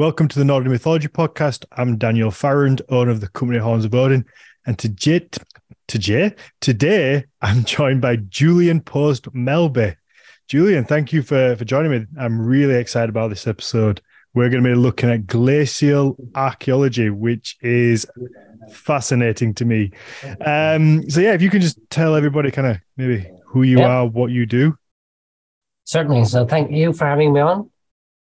Welcome to the Nordic Mythology Podcast. I'm Daniel Farrand, owner of the company Horns of Odin. And today, today, today I'm joined by Julian Post Melbye. Julian, thank you for, for joining me. I'm really excited about this episode. We're going to be looking at glacial archaeology, which is fascinating to me. Um, so, yeah, if you can just tell everybody kind of maybe who you are, what you do. Certainly. So, thank you for having me on.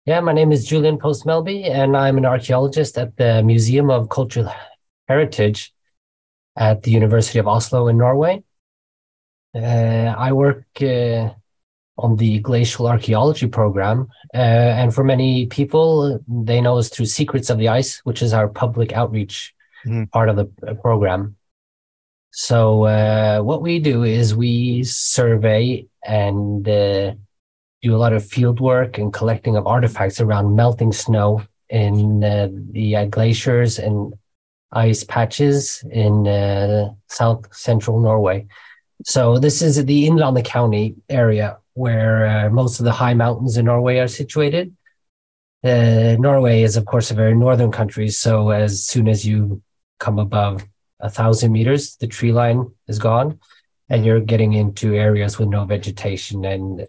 Yeah, my name is Julian Post Melbye, and I'm an archaeologist at the Museum of Cultural Heritage at the University of Oslo in Norway. Uh, I work uh, on the glacial archaeology program, uh, and for many people, they know us through Secrets of the Ice, which is our public outreach mm. part of the uh, program. So, uh, what we do is we survey and uh, do a lot of field work and collecting of artifacts around melting snow in uh, the uh, glaciers and ice patches in uh, south central Norway. So this is the Innlandet County area where uh, most of the high mountains in Norway are situated. Uh, Norway is, of course, a very northern country. So as soon as you come above a thousand meters, the tree line is gone, and you're getting into areas with no vegetation and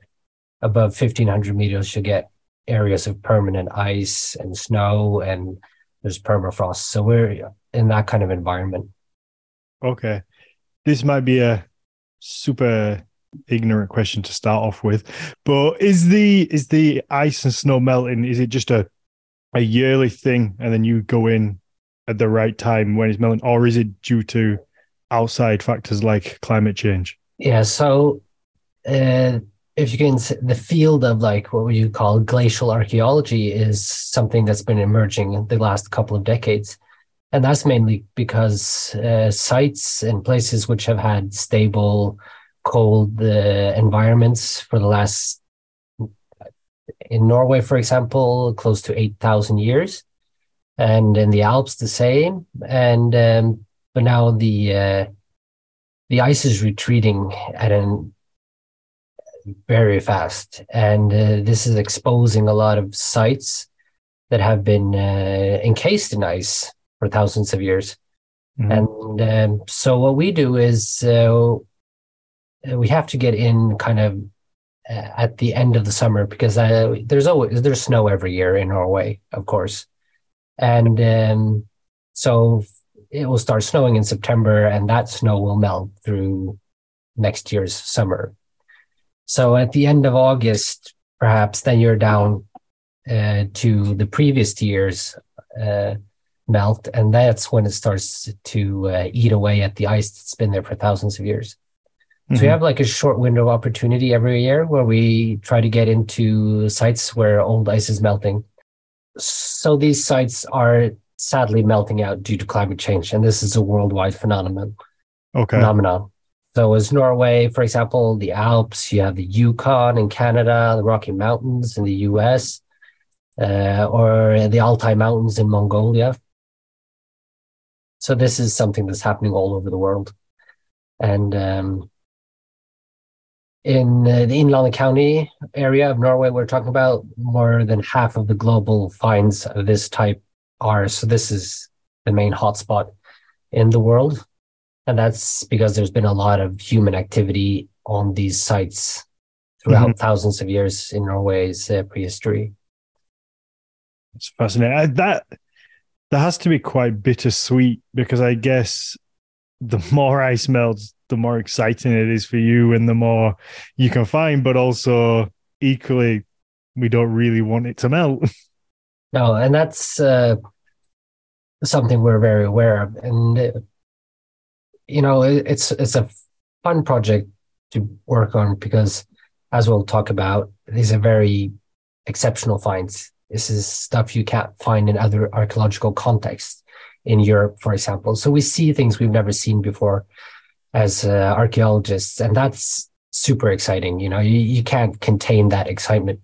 above 1500 meters, you get areas of permanent ice and snow and there's permafrost. So we're in that kind of environment. Okay. This might be a super ignorant question to start off with, but is the is the ice and snow melting? Is it just a a yearly thing, and then you go in at the right time when it's melting, or is it due to outside factors like climate change? Yeah. So uh, if you can, the field of like what you call glacial archaeology is something that's been emerging in the last couple of decades. And that's mainly because uh, sites and places which have had stable, cold uh, environments for the last, in Norway, for example, close to 8,000 years. And in the Alps, the same. And, um, but now the, uh, the ice is retreating at an very fast. And uh, this is exposing a lot of sites that have been uh, encased in ice for thousands of years. Mm-hmm. And um, so what we do is uh, we have to get in kind of uh, at the end of the summer because uh, there's always there's snow every year in Norway, of course, and um, so it will start snowing in September, and that snow will melt through next year's summer. So at the end of August, perhaps then you're down uh, to the previous year's uh, melt, and that's when it starts to uh, eat away at the ice that's been there for thousands of years. Mm-hmm. So we mm-hmm. have like a short window of opportunity every year where we try to get into sites where old ice is melting. So these sites are sadly melting out due to climate change, and this is a worldwide phenomenon. Okay. Phenomenon. So as Norway, for example, the Alps, you have the Yukon in Canada, the Rocky Mountains in the US, uh, or the Altai Mountains in Mongolia. So this is something that's happening all over the world. And um, in uh, the Innlandet County area of Norway, we're talking about more than half of the global finds of this type are. So this is the main hotspot in the world. And that's because there's been a lot of human activity on these sites throughout mm-hmm. thousands of years in Norway's uh, prehistory. It's fascinating. That that has to be quite bittersweet because I guess the more ice melts, the more exciting it is for you and the more you can find, but also equally, we don't really want it to melt. No, and that's uh, something we're very aware of. And uh, you know, it's it's a fun project to work on because, as we'll talk about, these are very exceptional finds. This is stuff you can't find in other archaeological contexts in Europe, for example. So we see things we've never seen before as uh, archaeologists, and that's super exciting. You know, you, you can't contain that excitement.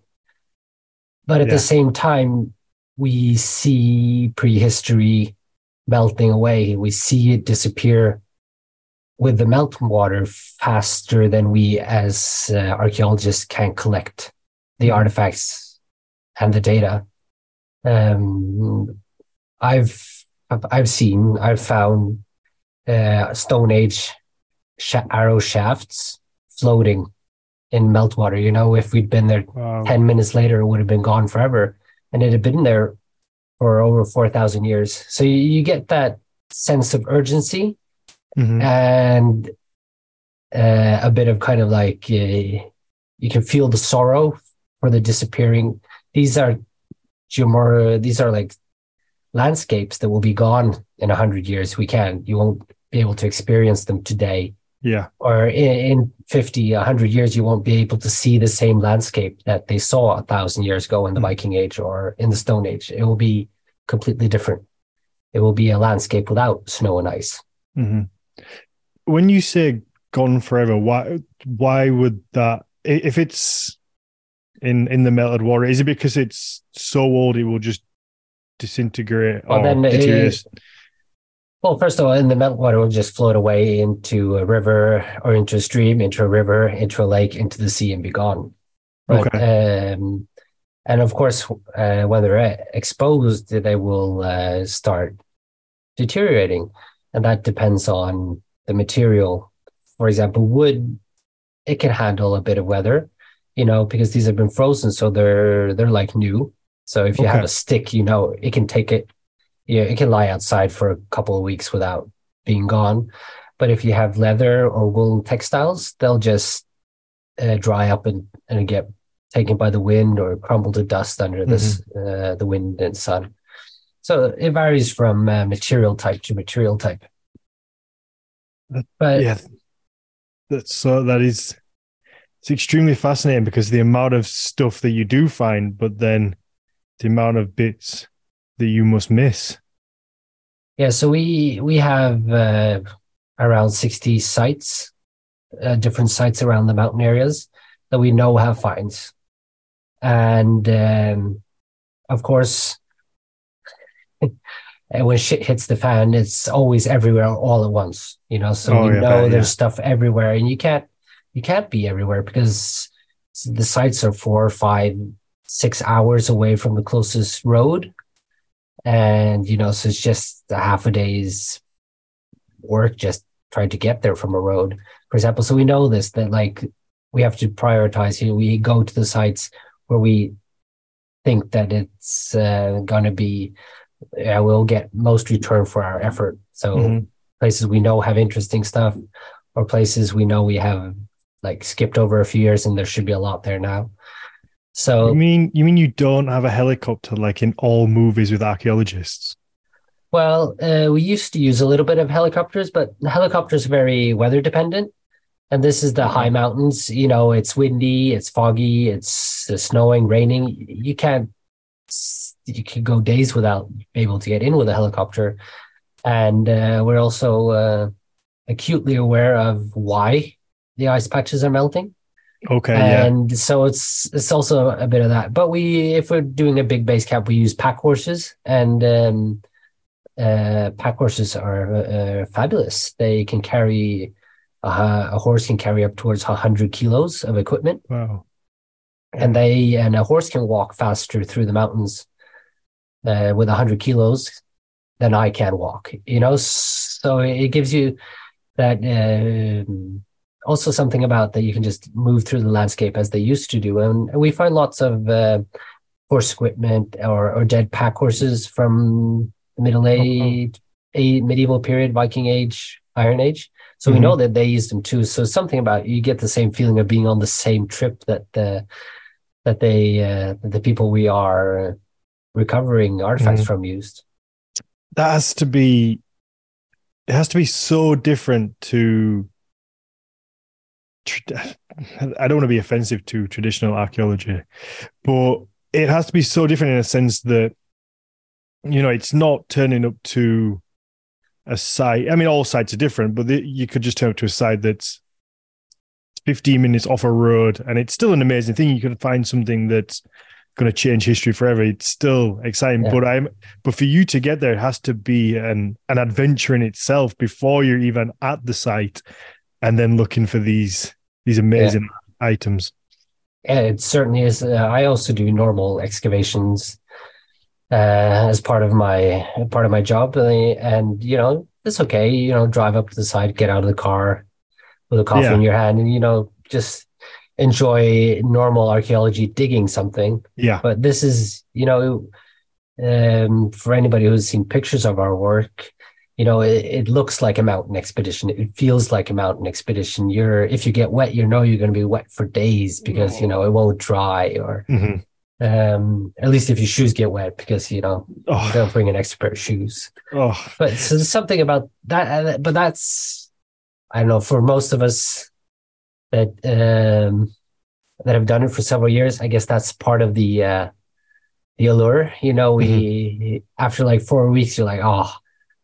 But at yeah. the same time, we see prehistory melting away. We see it disappear with the melting water faster than we as uh, archaeologists can collect the mm-hmm. artifacts and the data. Um, I've I've seen I've found uh, Stone Age sh- arrow shafts floating in meltwater. You know, if we'd been there Wow. ten minutes later, it would have been gone forever, and it had been there for over four thousand years. So you, you get that sense of urgency Mhm. and uh, a bit of kind of like uh, you can feel the sorrow for the disappearing. These are geomor- These are like landscapes that will be gone in a hundred years. We can't, You won't be able to experience them today, Yeah. or in, in 50, 100 years, you won't be able to see the same landscape that they saw a thousand years ago in the Mm. Viking Age or in the Stone Age. It will be completely different. It will be a landscape without snow and ice. hmm When you say gone forever, why why would that if it's in in the melted water, is it because it's so old it will just disintegrate Well, or then it- Well, first of all, in the meltwater it will just float away into a river or into a stream, into a river, into a lake, into the sea, and be gone. But, um, and of course, uh, when they're exposed, they will uh, start deteriorating, and that depends on the material. For example, wood, it can handle a bit of weather, you know, because these have been frozen, so they're they're like new. So if you have a stick, you know, it can take it yeah, it can lie outside for a couple of weeks without being gone. But if you have leather or wool textiles, they'll just uh, dry up and, and get taken by the wind or crumble to dust under this uh, the wind and sun. So it varies from uh, material type to material type. But yeah, that's so that is it's extremely fascinating because the amount of stuff that you do find, but then the amount of bits that you must miss. Yeah, so we we have uh, around sixty sites, uh, different sites around the mountain areas that we know have finds, and um, of course, and when shit hits the fan, it's always everywhere all at once. You know, so Oh, you yeah, know there's yeah. stuff everywhere, and you can't you can't be everywhere because the sites are four, five, six hours away from the closest road and you know so it's just a half a day's work just trying to get there from a road for example so we know this that like we have to prioritize here we go to the sites where we think that it's uh, going to be yeah, we'll get most return for our effort so Mhm. places we know have interesting stuff or places we know we have like skipped over a few years and there should be a lot there now so You mean you mean you don't have a helicopter like in all movies with archaeologists? Well, uh, we used to use a little bit of helicopters, but the helicopter's very weather dependent. And this is the high mountains. You know, it's windy, it's foggy, it's uh, snowing, raining. You can't. You can go days without being able to get in with a helicopter. And uh, we're also uh, acutely aware of why the ice patches are melting Okay, yeah. and so it's it's also a bit of that. But we, if we're doing a big base camp, we use pack horses, and um, uh, pack horses are uh, fabulous. They can carry uh, a horse can carry up towards hundred kilos of equipment, Wow. And they and a horse can walk faster through the mountains uh, with hundred kilos than I can walk. You know, so it gives you that. um also something about that you can just move through the landscape as they used to do. And we find lots of uh, horse equipment or, or dead pack horses from the Middle Age, a medieval period, Viking Age, Iron Age. So we Mhm. know that they used them too. So something about you get the same feeling of being on the same trip that the that they uh, the people we are recovering artifacts Mhm. from used. That has to be it has to be so different to I don't want to be offensive to traditional archaeology, but it has to be so different in a sense that you know it's not turning up to a site. I mean, all sites are different, but the, you could just turn up to a site that's 15 minutes off a road, and it's still an amazing thing. You can find something that's going to change history forever. It's still exciting, Yeah. but I'm but for you to get there, it has to be an an adventure in itself before you're even at the site, and then looking for these these amazing items. Yeah, it certainly is. Uh, I also do normal excavations uh, as part of my part of my job, and, and you know it's okay. You know, drive up to the site get out of the car with a coffee Yeah. in your hand, and you know just enjoy normal archaeology digging something. Yeah. But this is, you know, um, for anybody who's seen pictures of our work, you know, it, it looks like a mountain expedition. It feels like a mountain expedition. You're, if you get wet, you know you're going to be wet for days because you know it won't dry, or hmm um, at least if your shoes get wet because you know you Oh, don't bring an extra pair of shoes. oh, But so there's something about that. uh, But that's, I don't know, for most of us that um, that have done it for several years, I guess that's part of the uh, the allure. You know, we after like four weeks, you're like, oh,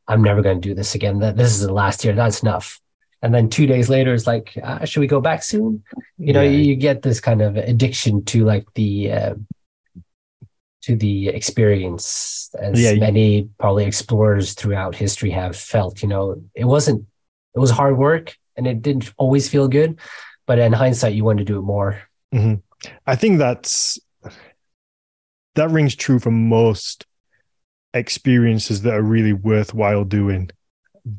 I'm never going to do this again. That this is the last year. That's enough. And then two days later, it's like, uh, should we go back soon? You know, Yeah. you, you get this kind of addiction to like the uh, to the experience, as Yeah, many probably explorers throughout history have felt. You know, it wasn't it was hard work and it didn't always feel good, but in hindsight, you want to do it more. Mm-hmm. I think that's that rings true for most experiences that are really worthwhile doing.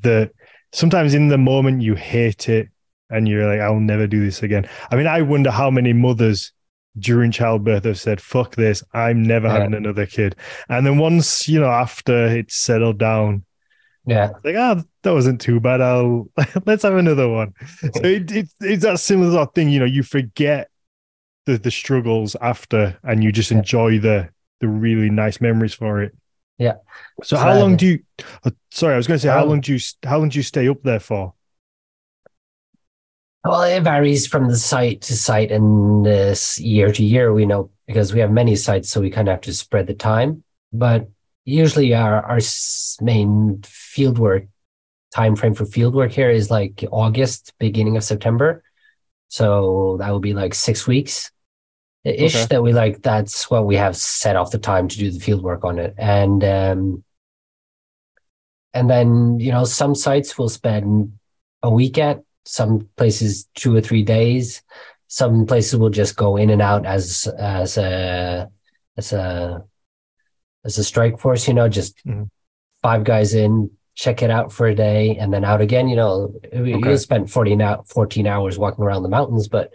That sometimes in the moment you hate it and you're like, I'll never do this again. I mean, I wonder how many mothers during childbirth have said, fuck this, I'm never Yeah. having another kid. And then once, you know, after it's settled down, Yeah, like, ah, that wasn't too bad. I'll let's have another one. So it, it, it's that similar sort of thing, you know, you forget the the struggles after and you just Yeah. enjoy the the really nice memories for it. Yeah. So how So- long do you uh, sorry, I was gonna say how Um, long do you how long do you stay up there for? Well, it varies from the site to site and this year to year. We know because we have many sites, so we kind of have to spread the time. But usually, our our main fieldwork time frame for fieldwork here is like August, beginning of September. So that would be like six weeks ish. Okay. That we like. That's what we have set off the time to do the fieldwork on it, and um, and then you know some sites will spend a week at some places two or three days some places will just go in and out as as a as a as a strike force you know just Mhm. five guys in check it out for a day and then out again you know you Okay. you'll spend 14 14 hours walking around the mountains but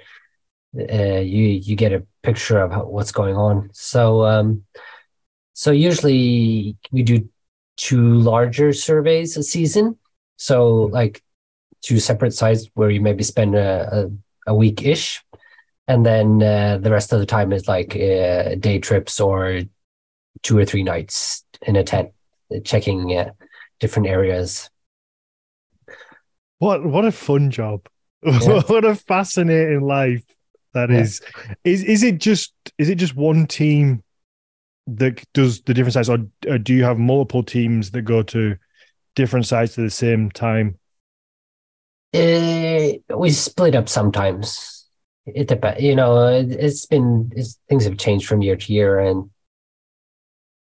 uh, you you get a picture of how, what's going on so um so usually we do two larger surveys a season so like two separate sites where you maybe spend a, a, a week ish. And then uh, the rest of the time is like uh, day trips or two or three nights in a tent, checking uh, different areas. What what a fun job. Yeah. what a fascinating life that Yeah. is. Is is it just is it just one team that does the different sites or, or do you have multiple teams that go to different sites at the same time? Uh, we split up sometimes. It depends. You know, it, it's been it's, things have changed from year to year, and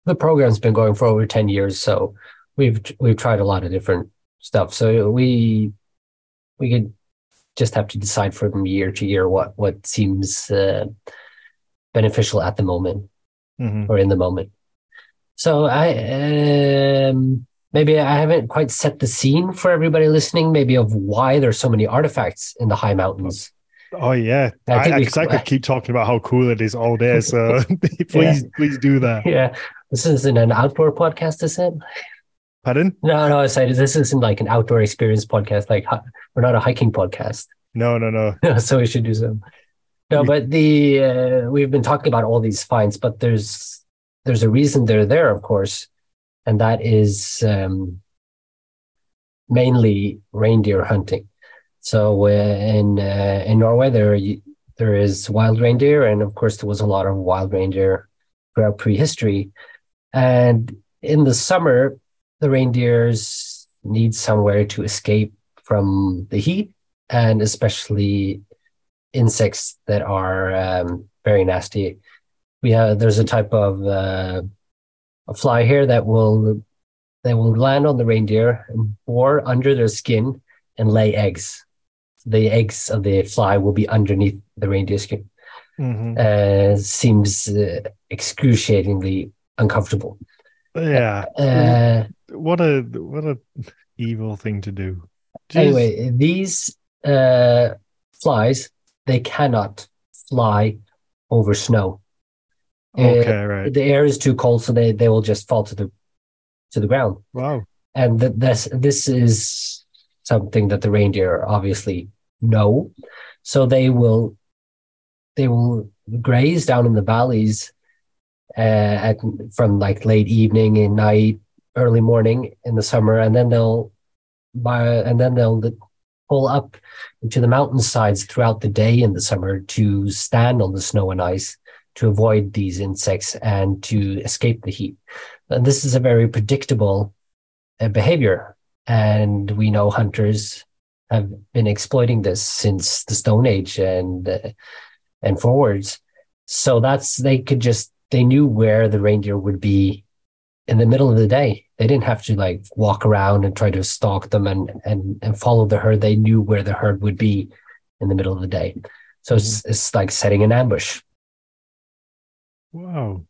the program's been going for over ten years. So we've we've tried a lot of different stuff. So we we could just have to decide from year to year what what seems uh, beneficial at the moment Mhm. or in the moment. So I um, maybe I haven't quite set the scene for everybody listening, maybe of why there's so many artifacts in the high mountains. Oh yeah, I I, we- I could keep talking about how cool it is all day. So please, please do that. Yeah, this isn't an outdoor podcast, is it? Pardon? No, no, I said this isn't like an outdoor experience podcast. Like we're not a hiking podcast, No, no, no. so we should do some. No, We- but the uh, we've been talking about all these finds, but there's there's a reason they're there, of course, and that is um, mainly reindeer hunting. So uh, in uh, in Norway, there there is wild reindeer, and of course there was a lot of wild reindeer throughout prehistory. And in the summer, the reindeers need somewhere to escape from the heat, and especially insects that are um, very nasty. We have there's a type of uh, a fly here that will they will land on the reindeer and bore under their skin and lay eggs. The eggs of the fly will be underneath the reindeer skin. Mhm. Uh, seems uh, excruciatingly uncomfortable. Yeah. Uh, what a what a evil thing to do. Jeez. anyway, these uh, flies they cannot fly over snow. Uh, Okay, right. the air is too cold, so they, they will just fall to the to the ground. Wow. And th- this this is something that the reindeer obviously know, so they will they will graze down in the valleys uh, at, from like late evening and night, early morning in the summer, and then they'll by and then they'll pull up into the mountainsides throughout the day in the summer to stand on the snow and ice to avoid these insects and to escape the heat. And this is a very predictable uh, behavior. And we know hunters have been exploiting this since the Stone Age and uh, and forwards. So that's they could just they knew where the reindeer would be in the middle of the day. They didn't have to like walk around and try to stalk them and and and follow the herd. They knew where the herd would be in the middle of the day. So it's it's like setting an ambush. Wow.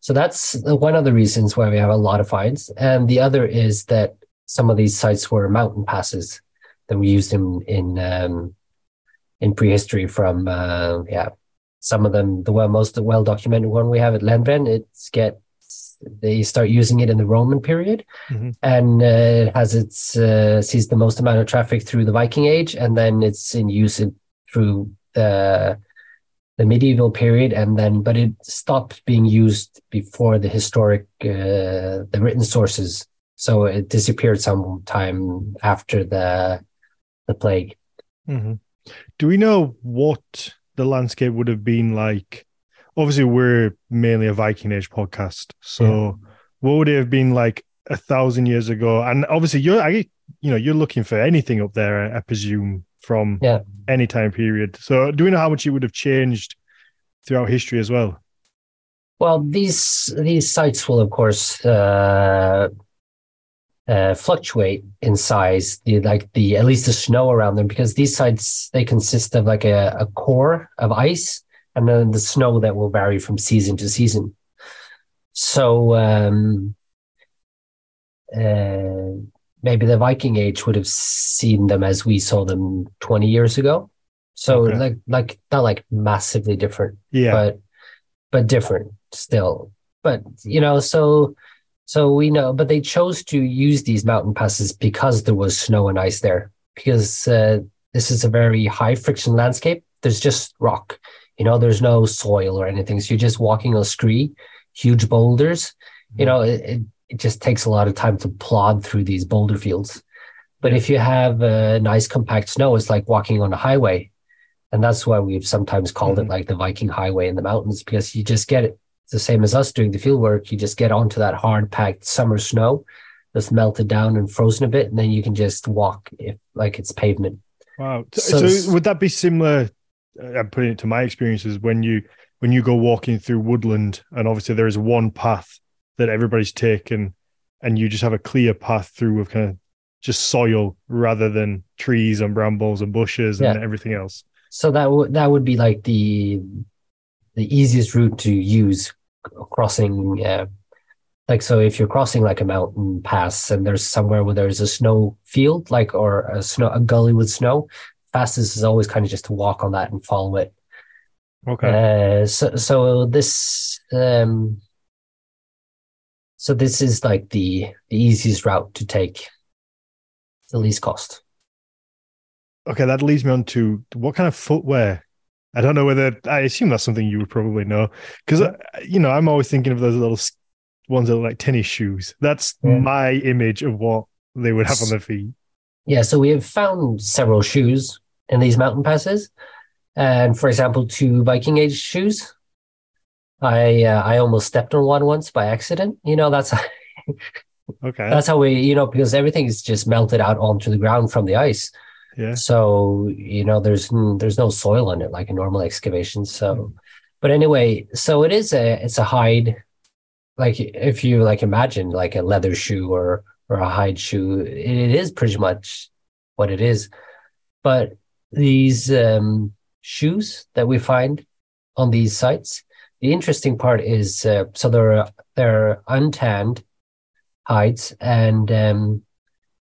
So that's one of the reasons why we have a lot of finds. And the other is that some of these sites were mountain passes that we used in in um, in prehistory. From uh, yeah, some of them the well most well documented one we have at Lendbreen. It's get they start using it in the Roman period, Mhm. and uh, has its uh, sees the most amount of traffic through the Viking Age, and then it's in use in, through the the medieval period, and then but it stopped being used before the historic uh, the written sources, so it disappeared sometime after the the plague. hmm Do we know what the landscape would have been like? Obviously, we're mainly a Viking Age podcast, so Yeah. what would it have been like a thousand years ago? And obviously, you're, I, you know, you're looking for anything up there, I presume, from Yeah. any time period. So, do we know how much it would have changed throughout history as well? Well, these these sites will, of course, uh, uh, fluctuate in size. The, like the at least the snow around them, because these sites they consist of like a, a core of ice, and then the snow that will vary from season to season. So um, uh, maybe the Viking Age would have seen them as we saw them twenty years ago. So Okay. like like not like massively different Yeah. but but different still. But you know, so so we know, but they chose to use these mountain passes because there was snow and ice there. Because uh, this is a very high friction landscape. There's just rock. You know, there's no soil or anything. So you're just walking on scree, huge boulders. You know, it, it, just takes a lot of time to plod through these boulder fields. But if you have uh, nice compact snow, it's like walking on a highway. And that's why we've sometimes called Mhm. it like the Viking highway in the mountains because you just get it. It's the same as us doing the field work. You just get onto that hard packed summer snow that's melted down and frozen a bit, and then you can just walk if like it's pavement. Wow. So, So- so would that be similar? uh, I'm putting it to my experiences when you when you go walking through woodland, and obviously there is one path that everybody's taken, and you just have a clear path through of kind of just soil rather than trees and brambles and bushes and Yeah. everything else. So that would that would be like the the easiest route to use crossing. Uh, like so, if you're crossing like a mountain pass and there's somewhere where there's a snow field, like or a snow a gully with snow, fastest is always kind of just to walk on that and follow it. Okay. Uh, so so this um, so this is like the the easiest route to take, the least cost. okay, that leads me on to what kind of footwear. I don't know whether I assume that's something you would probably know because you know I'm always thinking of those little ones that look like tennis shoes. That's Yeah. my image of what they would have on their feet. Yeah, so we have found several shoes in these mountain passes, and for example, two Viking Age shoes. I uh, I almost stepped on one once by accident. You know, that's Okay. that's how we you know because everything is just melted out onto the ground from the ice. Yeah. So you know, there's there's no soil on it like a normal excavation. So, but anyway, so it is a it's a hide. Like if you like imagine like a leather shoe or or a hide shoe, it, it is pretty much what it is. But these um, shoes that we find on these sites, the interesting part is uh, so they're they're untanned hides, and um,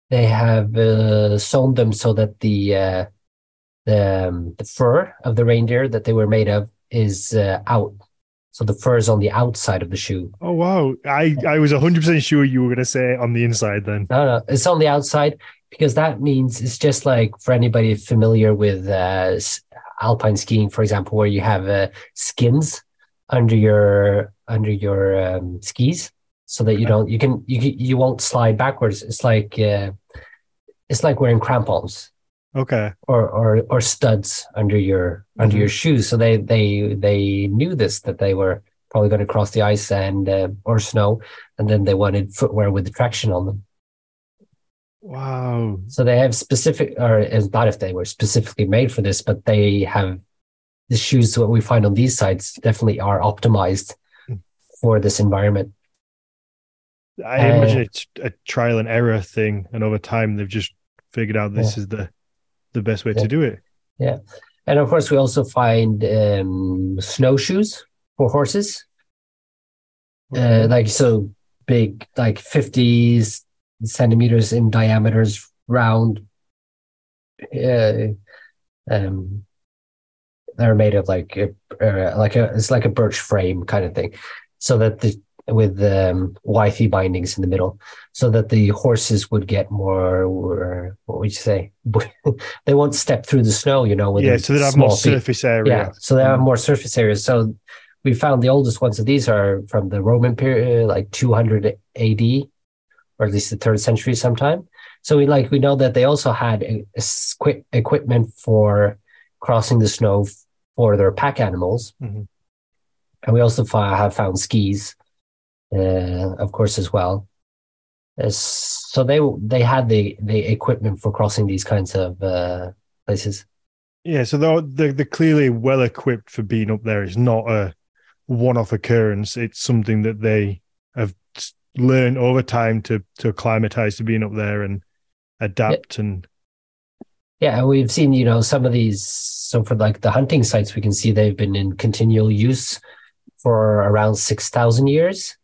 they have uh, sewn them so that the uh, the um, the fur of the reindeer that they were made of is uh, out. So the fur is on the outside of the shoe. Oh wow! I I was hundred percent sure you were going to say on the inside. Then No, no, it's on the outside because that means it's just like for anybody familiar with uh, alpine skiing, for example, where you have uh, skins under your under your um, skis, so that you don't you can you you won't slide backwards. It's like uh, it's like wearing crampons okay, or or or studs under your under Mhm. your shoes. So they they they knew this that they were probably going to cross the ice and uh, or snow, and then they wanted footwear with traction on them. wow. So they have specific, or it's not if they were specifically made for this, but they have the shoes what we find on these sites definitely are optimized Mm. for this environment. I Uh, imagine it's a trial and error thing, and over time they've just figured out this is the the best way Yeah. to do it. Yeah, and of course, we also find um, snowshoes for horses, uh, like so big, like 50 centimeters in diameters, round. Uh, um, they're made of like a, uh, like a it's like a birch frame kind of thing, so that the with um, withy bindings in the middle, so that the horses would get more. What would you say? they won't step through the snow, you know. With yeah, so they have more feet. surface area. Yeah, so they have Mm. more surface areas. So we found the oldest ones of these are from the Roman period, like 200 AD, or at least the third century sometime. So we like we know that they also had a, a squi- equipment for crossing the snow for their pack animals, Mhm. and we also fi- have found skis, uh, of course, as well. Uh, so they they had the the equipment for crossing these kinds of uh, places. Yeah, so they're, they're, they're clearly well equipped for being up there. It's not a one off occurrence. It's something that they have learned over time to to acclimatize to being up there and adapt. And Yeah, we've seen, you know, some of these. So for like the hunting sites, we can see they've been in continual use for around 6,000 years.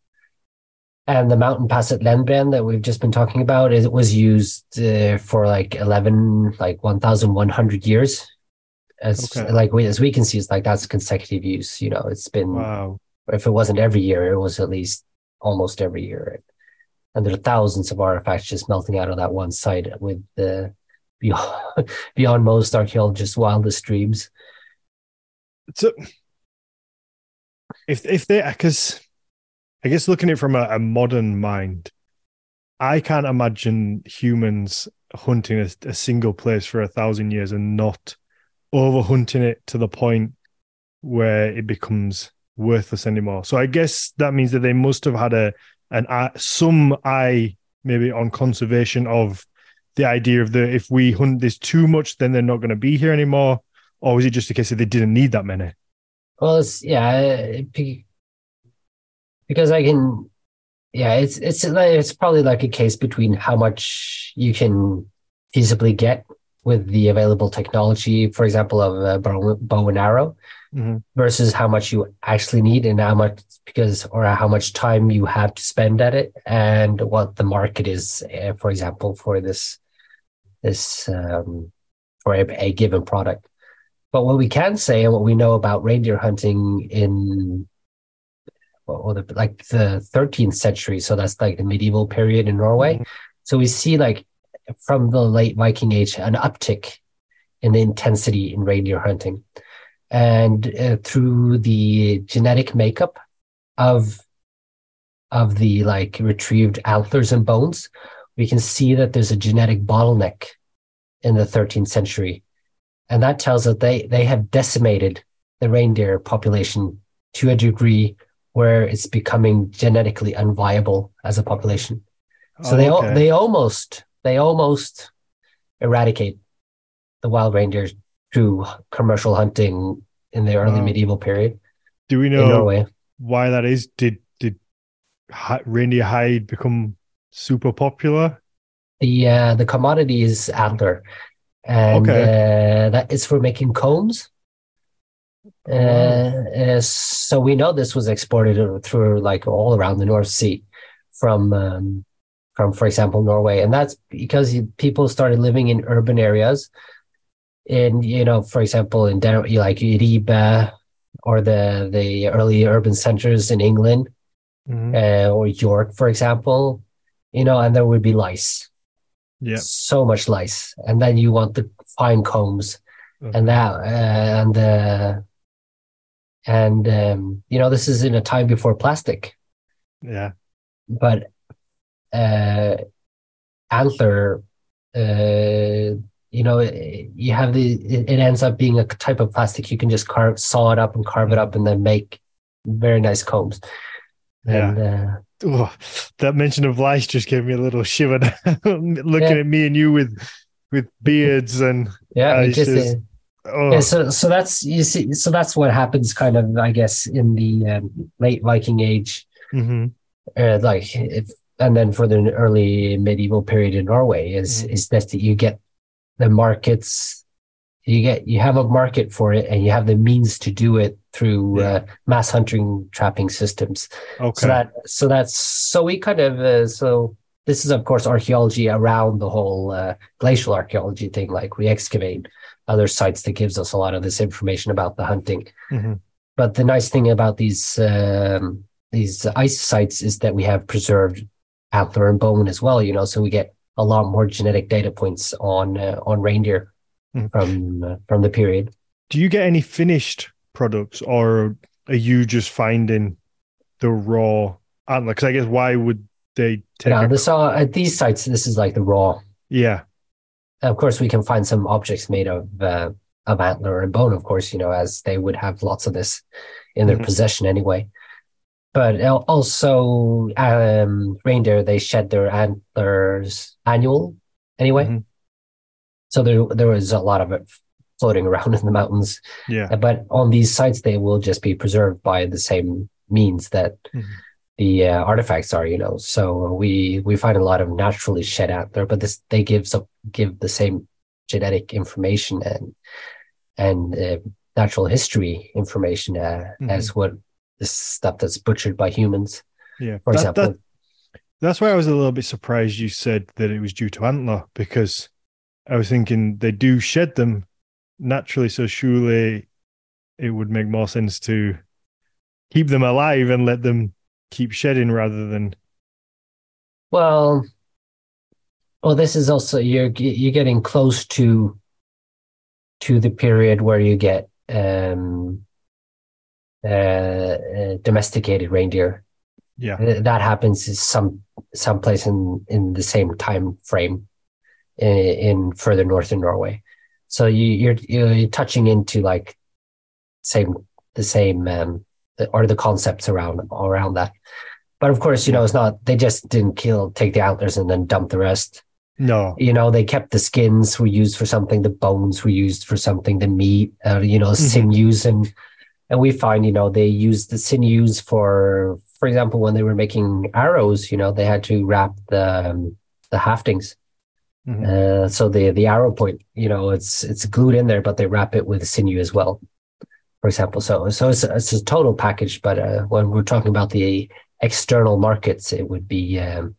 And the mountain pass at Lendbreen that we've just been talking about, it was used uh, for like 11, like 1,100 years. As Okay. like we, as we can see, it's like that's consecutive use. You know, it's been wow, if it wasn't every year, it was at least almost every year. And there are thousands of artifacts just melting out of that one site with the beyond, beyond most archaeologists' wildest dreams. so if if they because I guess looking at it from a, a modern mind, I can't imagine humans hunting a, a single place for a thousand years and not over hunting it to the point where it becomes worthless anymore. So I guess that means that they must have had a an eye, some eye maybe on conservation of the idea of the if we hunt this too much, then they're not going to be here anymore. Or was it just a case that they didn't need that many? Well, it's yeah, it, because I can, yeah, it's it's like- it's probably like a case between how much you can feasibly get with the available technology, for example, of a bow, and arrow, Mhm. versus how much you actually need and how much because or how much time you have to spend at it and what the market is, uh, for example, for this this um, for a, a given product. But what we can say and what we know about reindeer hunting in well, the, like the 13th century, so that's like the medieval period in Norway. Mhm. So we see like from the late Viking Age an uptick in the intensity in reindeer hunting, and uh, through the genetic makeup of of the like retrieved antlers and bones, we can see that there's a genetic bottleneck in the 13th century and that tells us they they have decimated the reindeer population to a degree where it's becoming genetically unviable as a population. So Oh, they okay. they almost they almost eradicate the wild reindeer through commercial hunting in the early Wow. medieval period do we know why that is? Did did reindeer hide become super popular? The uh, the commodity is antler, and Okay. uh, that is for making combs. Uh, uh, so we know this was exported through like all around the North Sea from um, from for example Norway and that's because people started living in urban areas in you know for example in Den- like Ribe or the the early urban centers in England Mhm. uh, or York for example you know and there would be lice Yeah. so much lice and then you want the fine combs Okay. and that uh, and uh, and um, you know this is in a time before plastic Yeah. but uh, antler uh, you know you have the it, ends up being a type of plastic you can just carve saw it up and carve it up and then make very nice combs and uh, Oh, that mention of lice just gave me a little shiver. Looking Yeah. at me and you with with beards and yeah Uh, it just, just- uh, oh Yeah, so so that's you see, so that's what happens, kind of, I guess, in the um, late Viking Age, mhm. uh, like, if, and then for the early medieval period in Norway, is Mhm. is that you get the markets, you get you have a market for it, and you have the means to do it through Yeah. uh, mass hunting trapping systems. okay. So that so that's so we kind of uh, so this is of course archaeology around the whole uh, glacial archaeology thing. Like we excavate other sites that gives us a lot of this information about the hunting. Mhm. But the nice thing about these um, these ice sites is that we have preserved antler and bone as well. You know, so we get a lot more genetic data points on uh, on reindeer Mhm. from uh, from the period. Do you get any finished products, or are you just finding the raw antler? Because I guess why would they take? Now, a- this uh, at these sites, this is like the raw yeah. Of course we can find some objects made of uh, of antler and bone of course you know as they would have lots of this in their Mhm. possession anyway but also um reindeer they shed their antlers annual anyway Mhm. so there there was a lot of it floating around in the mountains Yeah. but on these sites they will just be preserved by the same means that Mhm. The uh, artifacts are you know so we we find a lot of naturally shed antler but this they give some give the same genetic information and and uh, natural history information uh, Mhm. as what this stuff that's butchered by humans Yeah. for That- example that- that's why I was a little bit surprised you said that it was due to antler because I was thinking they do shed them naturally, so surely it would make more sense to keep them alive and let them keep shedding rather than Well, well, this is also you're you're getting close to to the period where you get um, uh, uh, domesticated reindeer. yeah. That happens is some someplace in in the same time frame in, in further north in Norway. So you, you're you're touching into like same the same um, the, or the concepts around around that. But of course, you know, it's not. They just didn't kill, take the antlers, and then dump the rest. No. You know, they kept the skins were used for something, the bones were used for something, the meat, uh, you know, Mhm. sinews, and and we find, you know, they used the sinews for, for example, when they were making arrows, you know, they had to wrap the um, the haftings. Mhm. Uh, so the the arrow point, you know, it's it's glued in there, but they wrap it with sinew as well. For example, so so it's a, it's a total package. But uh, when we're talking about the external markets, it would be um,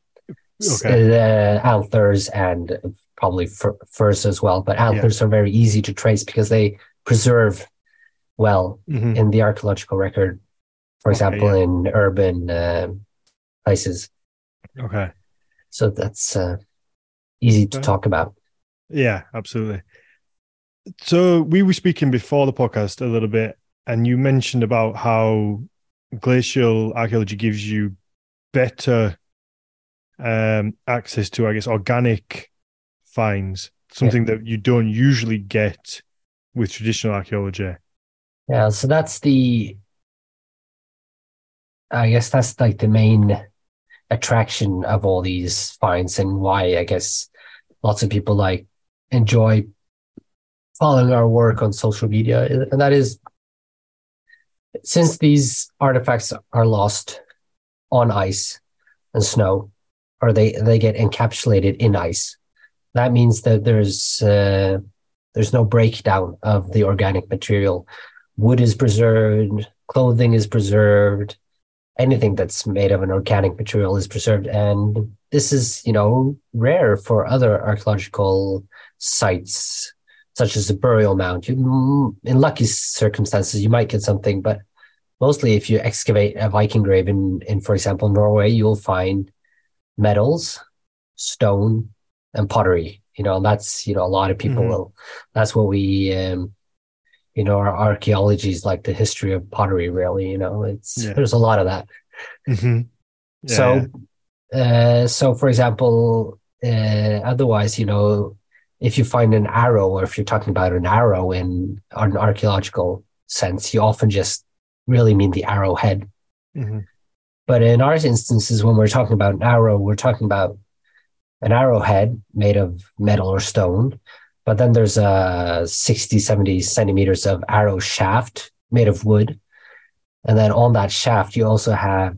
Okay. uh, antlers and probably fur, furs as well. But antlers are very easy to trace because they preserve well Mhm. in the archaeological record. For Okay, example, yeah. in urban um places, Okay. so that's uh, easy to talk about. Yeah, absolutely. So we were speaking before the podcast a little bit, and you mentioned about how glacial archaeology gives you better um, access to, I guess, organic finds, something that you don't usually get with traditional archaeology. Yeah, so that's the, I guess that's like the main attraction of all these finds and why I guess lots of people like enjoy following our work on social media. And that is since these artifacts are lost on ice and snow, or they, they get encapsulated in ice, that means that there's, uh, there's no breakdown of the organic material wood is preserved, clothing is preserved, anything that's made of an organic material is preserved. And this is, you know, rare for other archaeological sites, such as a burial mound. You, in lucky circumstances, you might get something, but mostly if you excavate a Viking grave in, in for example, Norway, you'll find metals, stone, and pottery. You know, and that's, you know, a lot of people mm-hmm. will, that's what we, um, you know, our archaeology is like the history of pottery, really. You know, it's yeah. there's a lot of that. Mm-hmm. Yeah, so, yeah. Uh, so for example, uh, otherwise, you know, if you find an arrow, or if you're talking about an arrow in an archaeological sense, you often just really mean the arrowhead. Mm-hmm. But in our instances, when we're talking about an arrow, we're talking about an arrowhead made of metal or stone but then there's a 60, 70 centimeters of arrow shaft made of wood. And then on that shaft, you also have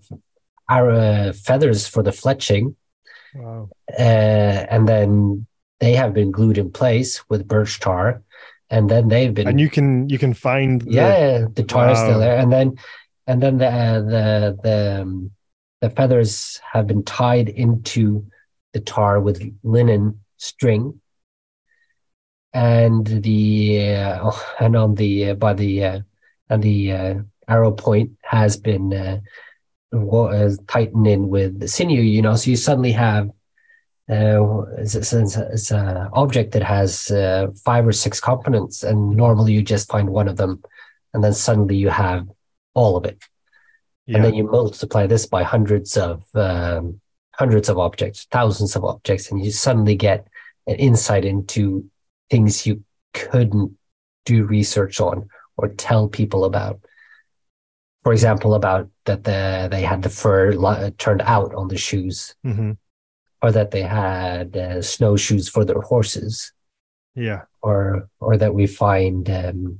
arrow feathers for the fletching. Wow. Uh, and then they have been glued in place with birch tar. And then they've been and you can you can find the, yeah the tar wow. is still there and then and then the uh, the the um, the feathers have been tied into the tar with linen string and the uh, and on the uh, by the uh, and the uh, arrow point has been uh, uh, tightened in with the sinew. You know, so you suddenly have uh, it's, it's, it's an object that has uh, five or six components, and normally you just find one of them, and then suddenly you have all of it, yeah. and then you multiply this by hundreds of um, hundreds of objects, thousands of objects, and you suddenly get an insight into things you couldn't do research on or tell people about. For example, about that the, they had the fur turned out on the shoes, mm-hmm. Or that they had uh, snowshoes for their horses. Yeah, or or that we find um,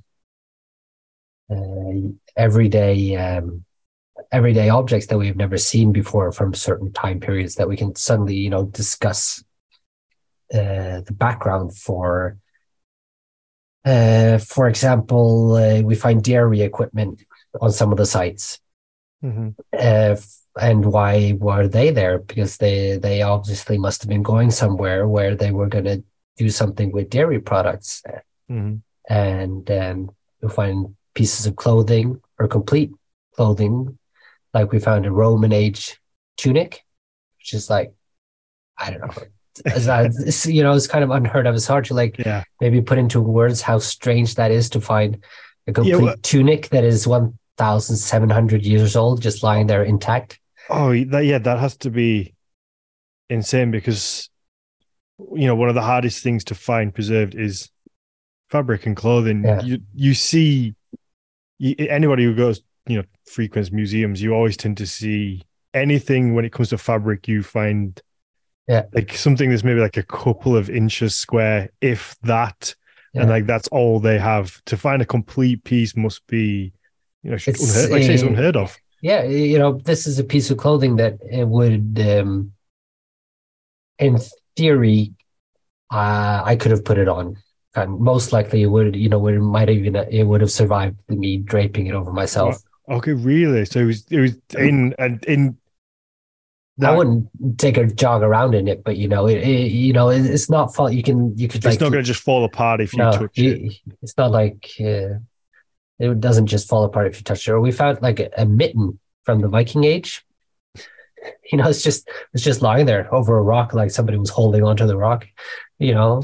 uh, everyday um, everyday objects that we've never seen before from certain time periods that we can suddenly you know discuss uh, the background for, uh, for example, uh, we find dairy equipment on some of the sites. Mm-hmm. Uh, and why were they there? Because they they obviously must have been going somewhere where they were going to do something with dairy products. Mm-hmm. And um, we find pieces of clothing or complete clothing, like we found a Roman age tunic, which is like I don't know, as you know, it's kind of unheard of. It's hard to like yeah. maybe put into words how strange that is to find a complete yeah, well, tunic that is one thousand seven hundred years old just lying there intact. Oh, that yeah, that has to be insane because you know one of the hardest things to find preserved is fabric and clothing. Yeah. You you see you, anybody who goes you know frequents museums, you always tend to see anything when it comes to fabric. You find yeah like something that's maybe like a couple of inches square if that yeah. and like that's all they have to find a complete piece must be you know unheard, like say it's unheard of yeah you know this is a piece of clothing that it would um in theory uh, i could have put it on and most likely it would you know it might even it would have survived me draping it over myself okay really so it was it was in and in I wouldn't take a jog around in it, but you know, it, it you know, it, it's not fall. You can, you could. It's like, not going to just fall apart if you no, touch it. It's not like uh, it doesn't just fall apart if you touch it. Or we found like a, a, mitten from the Viking age. You know, it's just it's just lying there over a rock, like somebody was holding onto the rock. You know,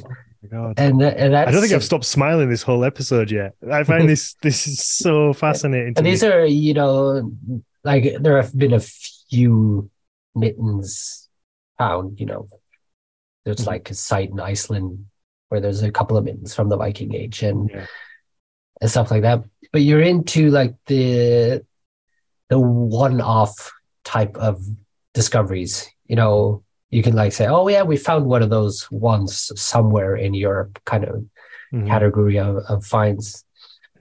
oh and and I don't think I've stopped smiling this whole episode yet. I find this this is so fascinating. And these me. are you know like there have been a few mittens found, you know, there's mm-hmm. like a site in Iceland where there's a couple of mittens from the Viking Age and yeah. And stuff like that. But you're into like the the one-off type of discoveries. You know, you can like say, "Oh yeah, we found one of those once somewhere in Europe," kind of mm-hmm. category of, of finds.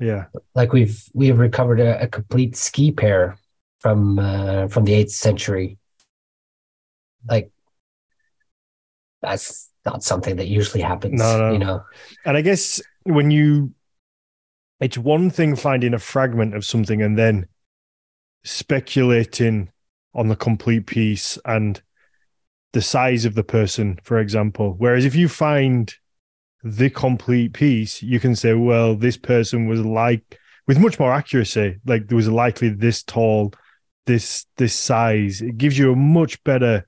Yeah, like we've we've recovered a, a complete ski pair from uh, from the eighth century like that's not something that usually happens. No, no. You know. And I guess when you it's one thing finding a fragment of something and then speculating on the complete piece and the size of the person, for example. Whereas if you find the complete piece, you can say, well, this person was like with much more accuracy, like there was likely this tall, this this size. It gives you a much better.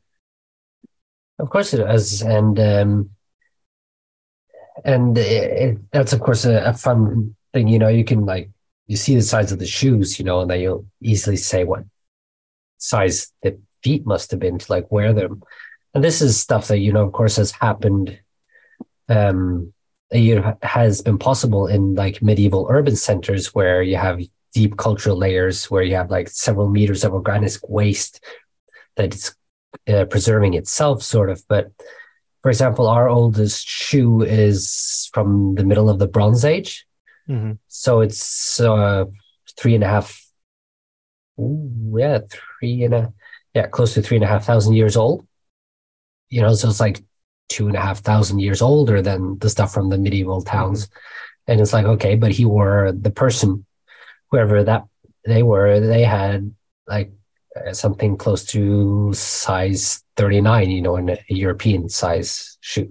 Of course it does, and um, and it, it, that's of course a, a fun thing. You know, you can like you see the size of the shoes, you know, and then you'll easily say what size the feet must have been to like wear them. And this is stuff that, you know, of course, has happened, um, it has been possible in like medieval urban centers where you have deep cultural layers, where you have like several meters of organic waste that it's uh, preserving itself, sort of. But for example, our oldest shoe is from the middle of the Bronze Age. Mm-hmm. So it's uh, three and a half, ooh, yeah, three and a, yeah, close to three and a half thousand years old. You know, so it's like two and a half thousand years older than the stuff from the medieval towns. And it's like, okay, but he wore the person, whoever that they were, they had like uh, something close to size 39, you know, in a European size shoe.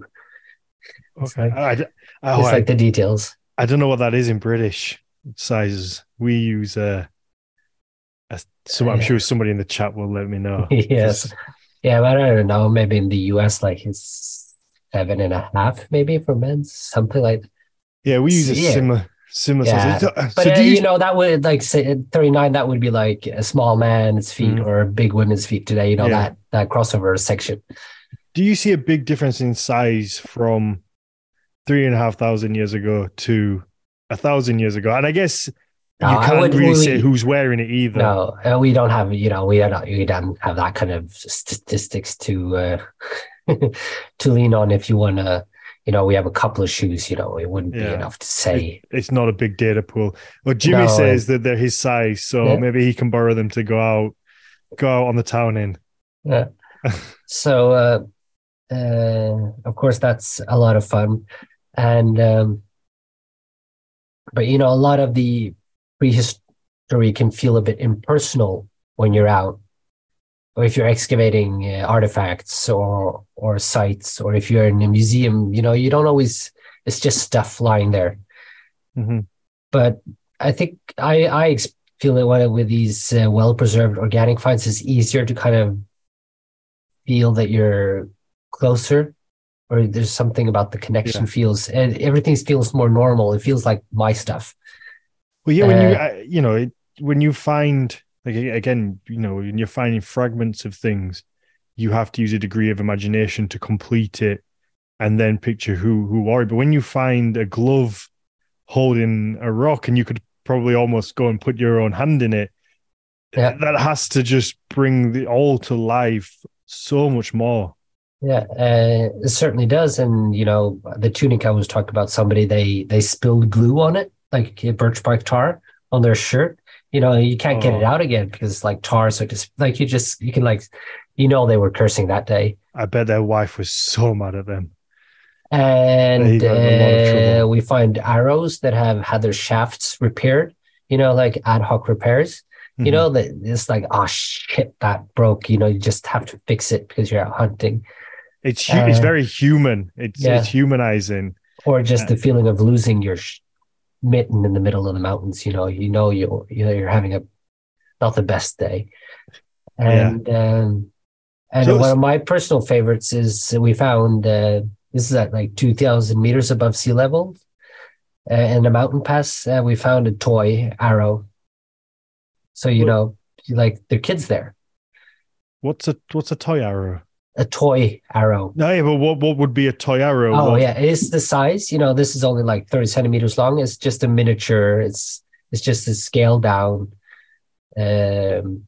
Okay. I, I, It's oh, I, like the details. I don't know what that is in British sizes. We use uh, a, so I'm sure somebody in the chat will let me know. yes. Yeah, but I don't know. Maybe in the US, like it's seven and a half, maybe for men, something like. Yeah, we use a Yeah. similar similar Yeah, size. So, But so uh, do you, you, know, that would like say thirty nine. That would be like a small man's feet Mm. or a big women's feet today. You know Yeah. that that crossover section. do you see a big difference in size from three and a half thousand years ago to a thousand years ago? And I guess No, you can't really we- say who's wearing it either. No, uh, we don't have. You know, we don't. We don't have that kind of statistics to uh, to lean on. If you want to, you know, we have a couple of shoes. You know, it wouldn't be enough to say. It's not a big data pool. Well, Jimmy No, says that they're his size, so Yeah. maybe he can borrow them to go out, go out on the town in. Yeah. so, uh, uh, of course, that's a lot of fun, and um, but you know, a lot of the prehistory can feel a bit impersonal when you're out, or if you're excavating uh, artifacts or or sites, or if you're in a museum. You know, you don't always. It's just stuff lying there. Mhm. But I think I I feel that when- with these uh, well preserved organic finds, it's easier to kind of feel that you're closer or there's something about the connection Yeah. feels and everything feels more normal it feels like my stuff Well, yeah, when you Uh, uh, you know it, when you find like again, you know, when you're finding fragments of things, you have to use a degree of imagination to complete it, and then picture who who are. But when you find a glove holding a rock, and you could probably almost go and put your own hand in it, Yeah. that has to just bring the all to life so much more. Yeah uh, it certainly does. And you know the tunic i was talking about somebody they they spilled glue on it like birch bark tar on their shirt. You know you can't get it Oh. out again because it's like tar so just like you just you can like you know they were cursing that day. I bet their wife was so mad at them. and They got in a lot of uh, we find arrows that have had their shafts repaired you know like ad hoc repairs. You Mhm. know that it's like oh shit that broke. You know you just have to fix it because you're out hunting it's hu- it's uh, very human. It's yeah. it's humanizing. or just the feeling of losing your sh- mitten in the middle of the mountains you know you know you you know you're having a not the best day Yeah. and um and So- one of my personal favorites is we found uh this is at like 2000 meters above sea level uh, in a mountain pass uh, we found a toy arrow so you know like there are kids there What's a what's a toy arrow? A toy arrow No, yeah, but what what would be a toy arrow? Oh What- yeah, it's the size. You know, this is only like thirty centimeters long. It's just a miniature. It's it's just a scaled down. Um,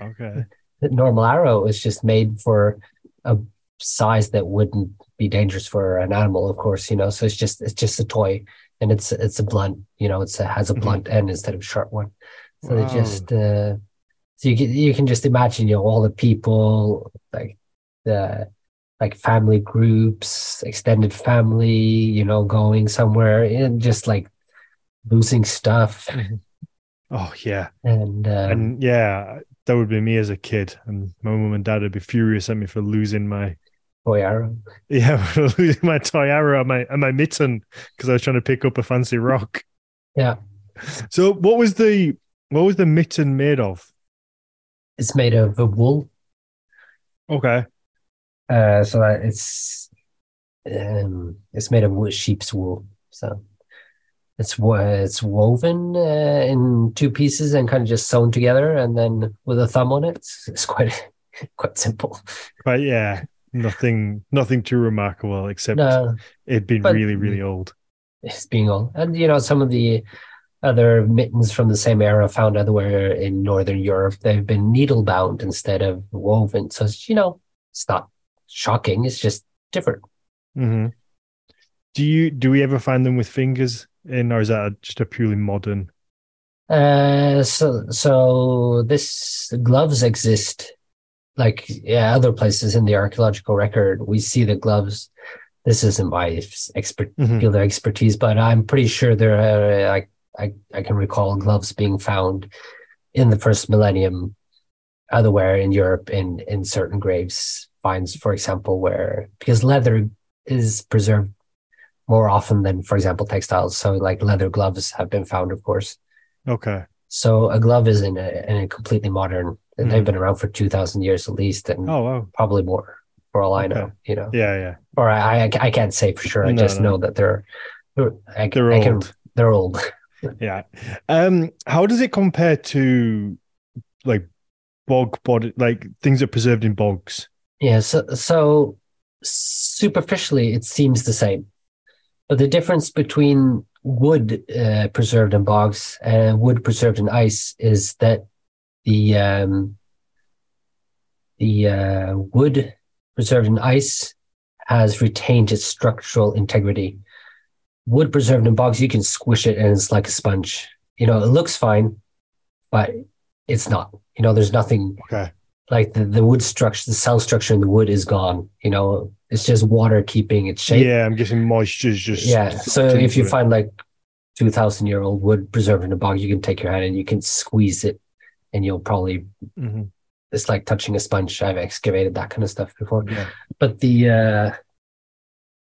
Okay. the normal arrow is just made for a size that wouldn't be dangerous for an animal, of course. You know, so it's just it's just a toy, and it's it's a blunt. You know, it's a, has a Mhm. blunt end instead of a sharp one. So they just uh, so you can you can just imagine you know all the people like the like family groups, extended family, you know, going somewhere and just like losing stuff, Oh yeah, and, um, and yeah, that would be me as a kid, and my mum and dad would be furious at me for losing my boy arrow. yeah, for losing my toy arrow and my and my mitten because I was trying to pick up a fancy rock. Yeah. So what was the what was the mitten made of? It's made of wool, Okay. uh, so that it's um, it's made of sheep's wool. So it's it's woven uh, in two pieces and kind of just sewn together, and then with a thumb on it. It's, it's quite quite simple. But yeah, nothing nothing too remarkable except No, it'd been really, really old. it's being old, and you know some of the other mittens from the same era found elsewhere in northern Europe. They've been needle bound instead of woven. So it's, you know, it's not shocking. It's just different. hmm Do you do we ever find them with fingers in, or is that just a purely modern? Uh, so so this gloves exist, like yeah, other places in the archaeological record. We see the gloves. This isn't my expert Mhm. field of expertise, but I'm pretty sure there are. I I I can recall gloves being found in the first millennium, otherwhere in Europe in in certain graves finds, for example, where because leather is preserved more often than, for example, textiles. So like leather gloves have been found, of course. Okay. So a glove is in a, in a completely modern. Mhm. They've been around for two thousand years at least, and Oh wow. probably more, for all I Okay. know. You know, Yeah, yeah. or I, I I can't say for sure. I No, just no. know that they're they're I, They're I can- old. they're old. Yeah. Um, how does it compare to like bog body, like things that are preserved in bogs? Yeah. So so superficially, it seems the same, but the difference between wood uh, preserved in bogs and wood preserved in ice is that the um, the uh, wood preserved in ice has retained its structural integrity. Wood preserved in bogs, you can squish it and it's like a sponge. You know, it looks fine, but it's not. You know, there's nothing Okay. like the, the wood structure, the cell structure in the wood is gone. You know, it's just water keeping its shape. Yeah, I'm guessing moisture's just Yeah. So if you it. find like 2000 year old wood preserved in a bog, you can take your hand and you can squeeze it and you'll probably, Mhm. it's like touching a sponge. I've excavated that kind of stuff before. Yeah. But the, uh,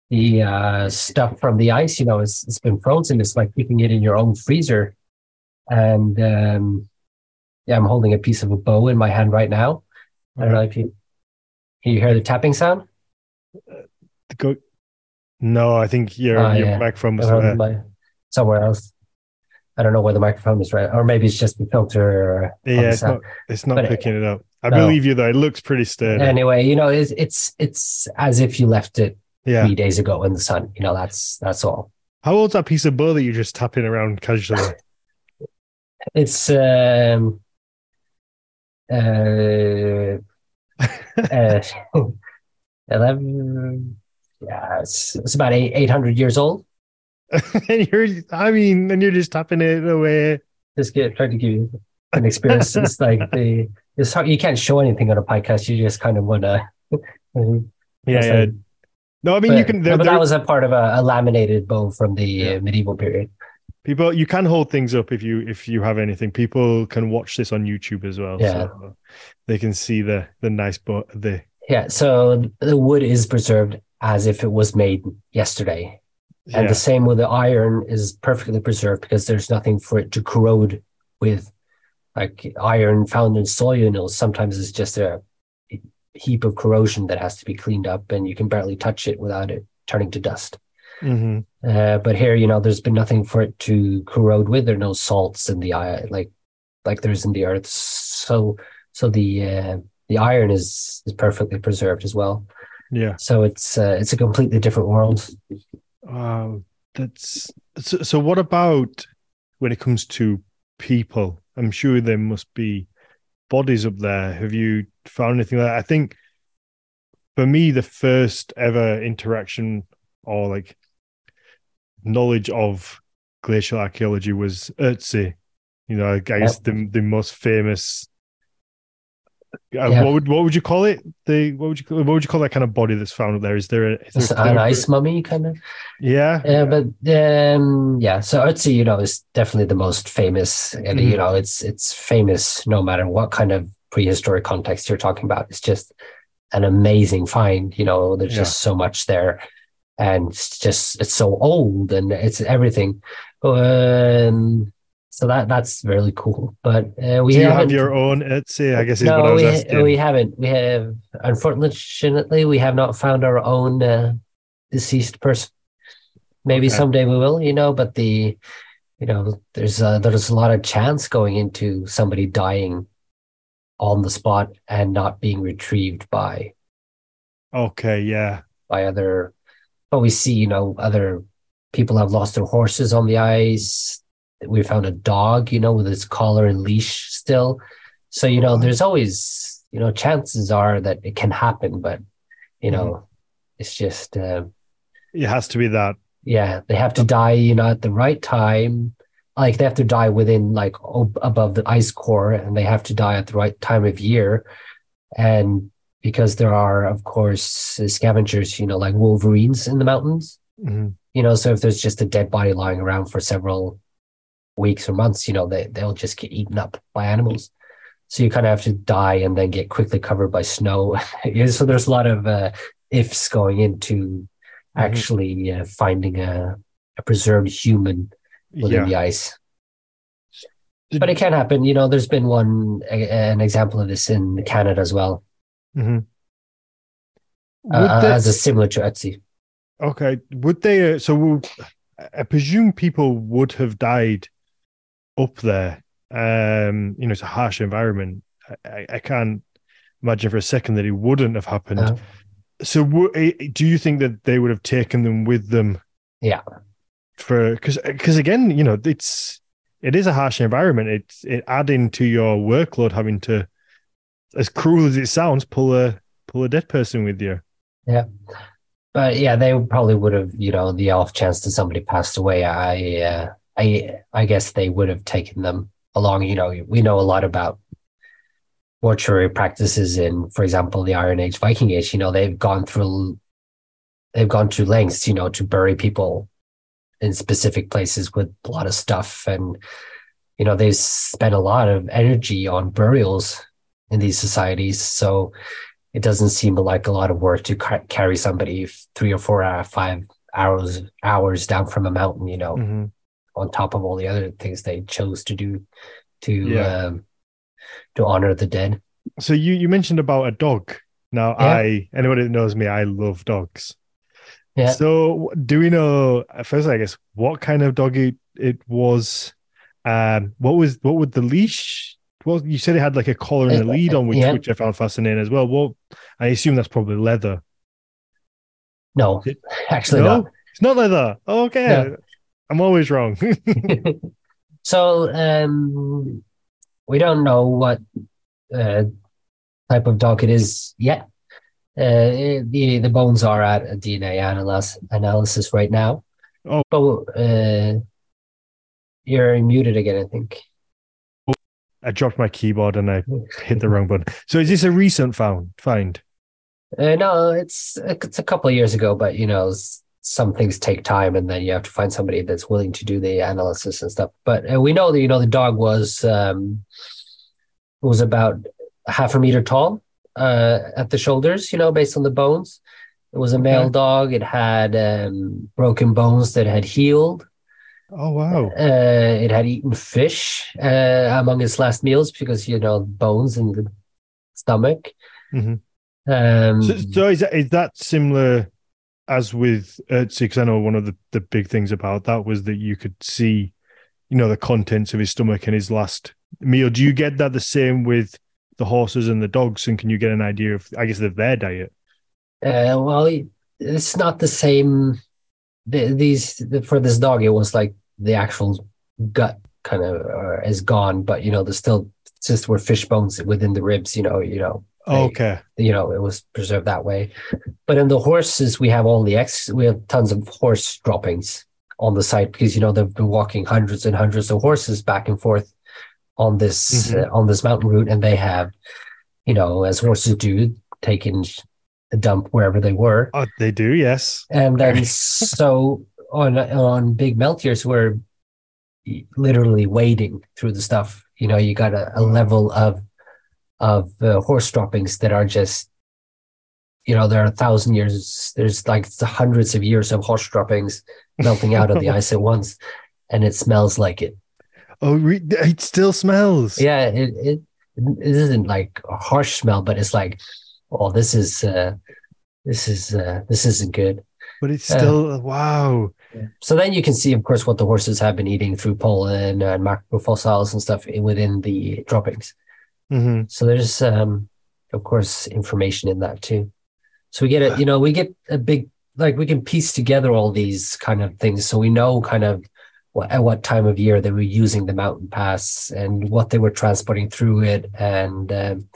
the uh, stuff from the ice, you know, it's, it's been frozen. It's like keeping it in your own freezer. And um, yeah, I'm holding a piece of a bow in my hand right now. I don't know if you, can you hear the tapping sound? Go. No, I think your Ah, your yeah. microphone was my, somewhere else. I don't know where the microphone is right, or maybe it's just the filter. Yeah, it's not. It's not But, uh, picking it up. I no. believe you though. It looks pretty sturdy. Anyway, you know, it's it's it's as if you left it yeah. three days ago in the sun. You know, that's that's all. How old's that piece of bow that you're just tapping around casually? It's um uh, uh eleven. Yeah, it's it's about eight eight hundred years old. and you're, I mean, and you're just tapping it away. Just get trying to give you an experience. it's like the it's hard. You can't show anything on a podcast. You just kind of want to. Yeah, yeah. like- No, I mean but, you can. no, There, but there- that was a part of a, a laminated bow from the Yeah. uh, medieval period. people you can hold things up if you if you have anything. People can watch this on YouTube as well, Yeah. so they can see the the nice bow. The Yeah, so the wood is preserved as if it was made yesterday. And yeah, the same with the iron is perfectly preserved because there's nothing for it to corrode with. Like iron found in soil, you know, sometimes it's just a heap of corrosion that has to be cleaned up and you can barely touch it without it turning to dust. Mhm. Uh, but here, you know, there's been nothing for it to corrode with. There are no salts in the iron, like like there's in the earth. So so the uh, the iron is is perfectly preserved as well. yeah. So it's uh, it's a completely different world. Wow, that's so. So, what about when it comes to people? I'm sure there must be bodies up there. Have you found anything like that? I think for me, the first ever interaction or like knowledge of glacial archaeology was Ötzi. You know, I guess the the most famous Uh, Yeah. What would what would you call it? The what would you call, what would you call that kind of body that's found up there? Is there a, is there an ice mummy kind of. Yeah, Yeah, but um, yeah. So Ötzi, you know, is definitely the most famous, and Mhm. you know, it's it's famous no matter what kind of prehistoric context you're talking about. It's just an amazing find. You know, there's Yeah. just so much there, and it's just it's so old and it's everything. Um, so that that's really cool. But uh, we Do you have your own Ötzi? I guess is no, we, asking. we haven't. We have, unfortunately, we have not found our own uh, deceased person. Maybe Okay. someday we will, you know. But the, you know, there's a, there's a lot of chance going into somebody dying on the spot and not being retrieved by okay, yeah. by other. But we see, you know, other people have lost their horses on the ice. We found a dog, you know, with its collar and leash still. So, you know, Wow. there's always, you know, chances are that it can happen, but, you know, Mm-hmm. it's just, uh, It has to be that. yeah, they have to die, you know, at the right time. Like they have to die within like ob- above the ice core and they have to die at the right time of year. And because there are, of course, scavengers, you know, like wolverines in the mountains, Mhm. you know, so if there's just a dead body lying around for several weeks or months, you know, they, they'll just get eaten up by animals. So you kind of have to die and then get quickly covered by snow. So there's a lot of uh, ifs going into Mhm. actually uh, finding a, a preserved human within Yeah. the ice. But it can happen. You know, there's been one, an example of this in Canada as well, Mhm. uh, they- as a similar to Ötzi. Okay. Would they? Uh, so will- I presume people would have died up there. Um, you know, it's a harsh environment. I, I, can't imagine for a second that it wouldn't have happened. Uh, So, wo- eh, do you think that they would have taken them with them? Yeah. For because because again, you know, it's it is a harsh environment. It's it adding to your workload, having to, as cruel as it sounds, pull a pull a dead person with you. Yeah, but yeah, they probably would have, you know, the off chance that somebody passed away. I, uh, I, I guess they would have taken them along. You know, we know a lot about mortuary practices in, for example, the Iron Age, Viking Age. You know, they've gone through, they've gone through lengths, you know, to bury people in specific places with a lot of stuff, and you know, they've spent a lot of energy on burials in these societies. So it doesn't seem like a lot of work to ca- carry somebody three or four or five hours hours down from a mountain you know Mhm. on top of all the other things they chose to do to Yeah. um, to honor the dead So you you mentioned about a dog. Now Yeah. I anyone that knows me, I love dogs. Yeah. So do we know first? I guess what kind of dog it, it was? Um, what was what would the leash? Well, you said it had like a collar and a lead on, which yeah. which I found fascinating as well. Well, I assume that's probably leather. no It- actually no, not it's not leather. Oh, okay, No. I'm always wrong. so um we don't know what uh, type of dog it is yet uh, the the bones are at a DNA analysis analysis right now. Oh. but uh, you're muted again. I think. I dropped my keyboard and I hit the wrong button. So is this a recent found find? Uh, no, it's it's a couple of years ago, but you know, some things take time, and then you have to find somebody that's willing to do the analysis and stuff. But uh, we know that you know the dog was um, was about half a meter tall uh, at the shoulders, you know, based on the bones. It was a male Okay. dog. It had um, broken bones that had healed. Oh wow. Uh, it had eaten fish uh, among its last meals because you know bones in the stomach. Mhm. Um, So, so is that is that similar as with Ötzi? Because I know one of the, the big things about that was that you could see, you know, the contents of his stomach in his last meal. Do you get that the same with the horses and the dogs? And can you get an idea of, I guess, of their diet? Uh, well, it's not the same. The, these the, for this dog, it was like the actual gut kind of uh, is gone, but you know, there's still just were fish bones within the ribs. You know, you know, They- Okay. you know, it was preserved that way. But in the horses, we have all the ex. We have tons of horse droppings on the site because you know they've been walking hundreds and hundreds of horses back and forth on this Mhm. uh, on this mountain route, and they have, you know, as horses do, taking a dump wherever they were. Oh, they do, yes. And then so on on big melt years, we're literally wading through the stuff. You know, you got a, a level of of uh, horse droppings that are just, you know, there are a thousand years. There's like hundreds of years of horse droppings melting out of the ice at once, and it smells like it. Oh, re- it still smells. Yeah, it it, it isn't like a harsh smell, but it's like, oh, this is uh, this is uh, this isn't good. But it's still uh, wow. So then you can see, of course, what the horses have been eating through pollen and macrofossils and stuff within the droppings. Mm-hmm. So there's, um, of course, information in that too. So we get it, you know, we get a big, like we can piece together all these kind of things. So we know kind of at what time of year they were using the mountain pass and what they were transporting through it. And, um,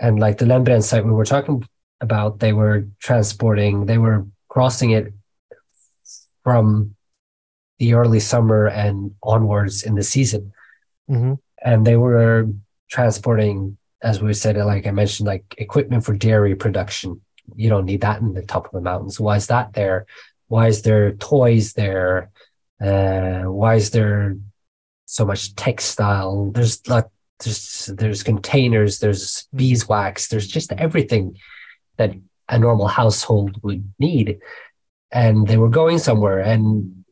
and like the Lendbreen site we were talking about, they were transporting, they were crossing it from the early summer and onwards in the season. Mm-hmm. And they were transporting, as we said, like I mentioned, like equipment for dairy production. You don't need that in the top of the mountains. Why is that there? Why is there toys there? Uh, why is there so much textile? There's like there's there's containers, there's beeswax, there's just everything that a normal household would need. And they were going somewhere. And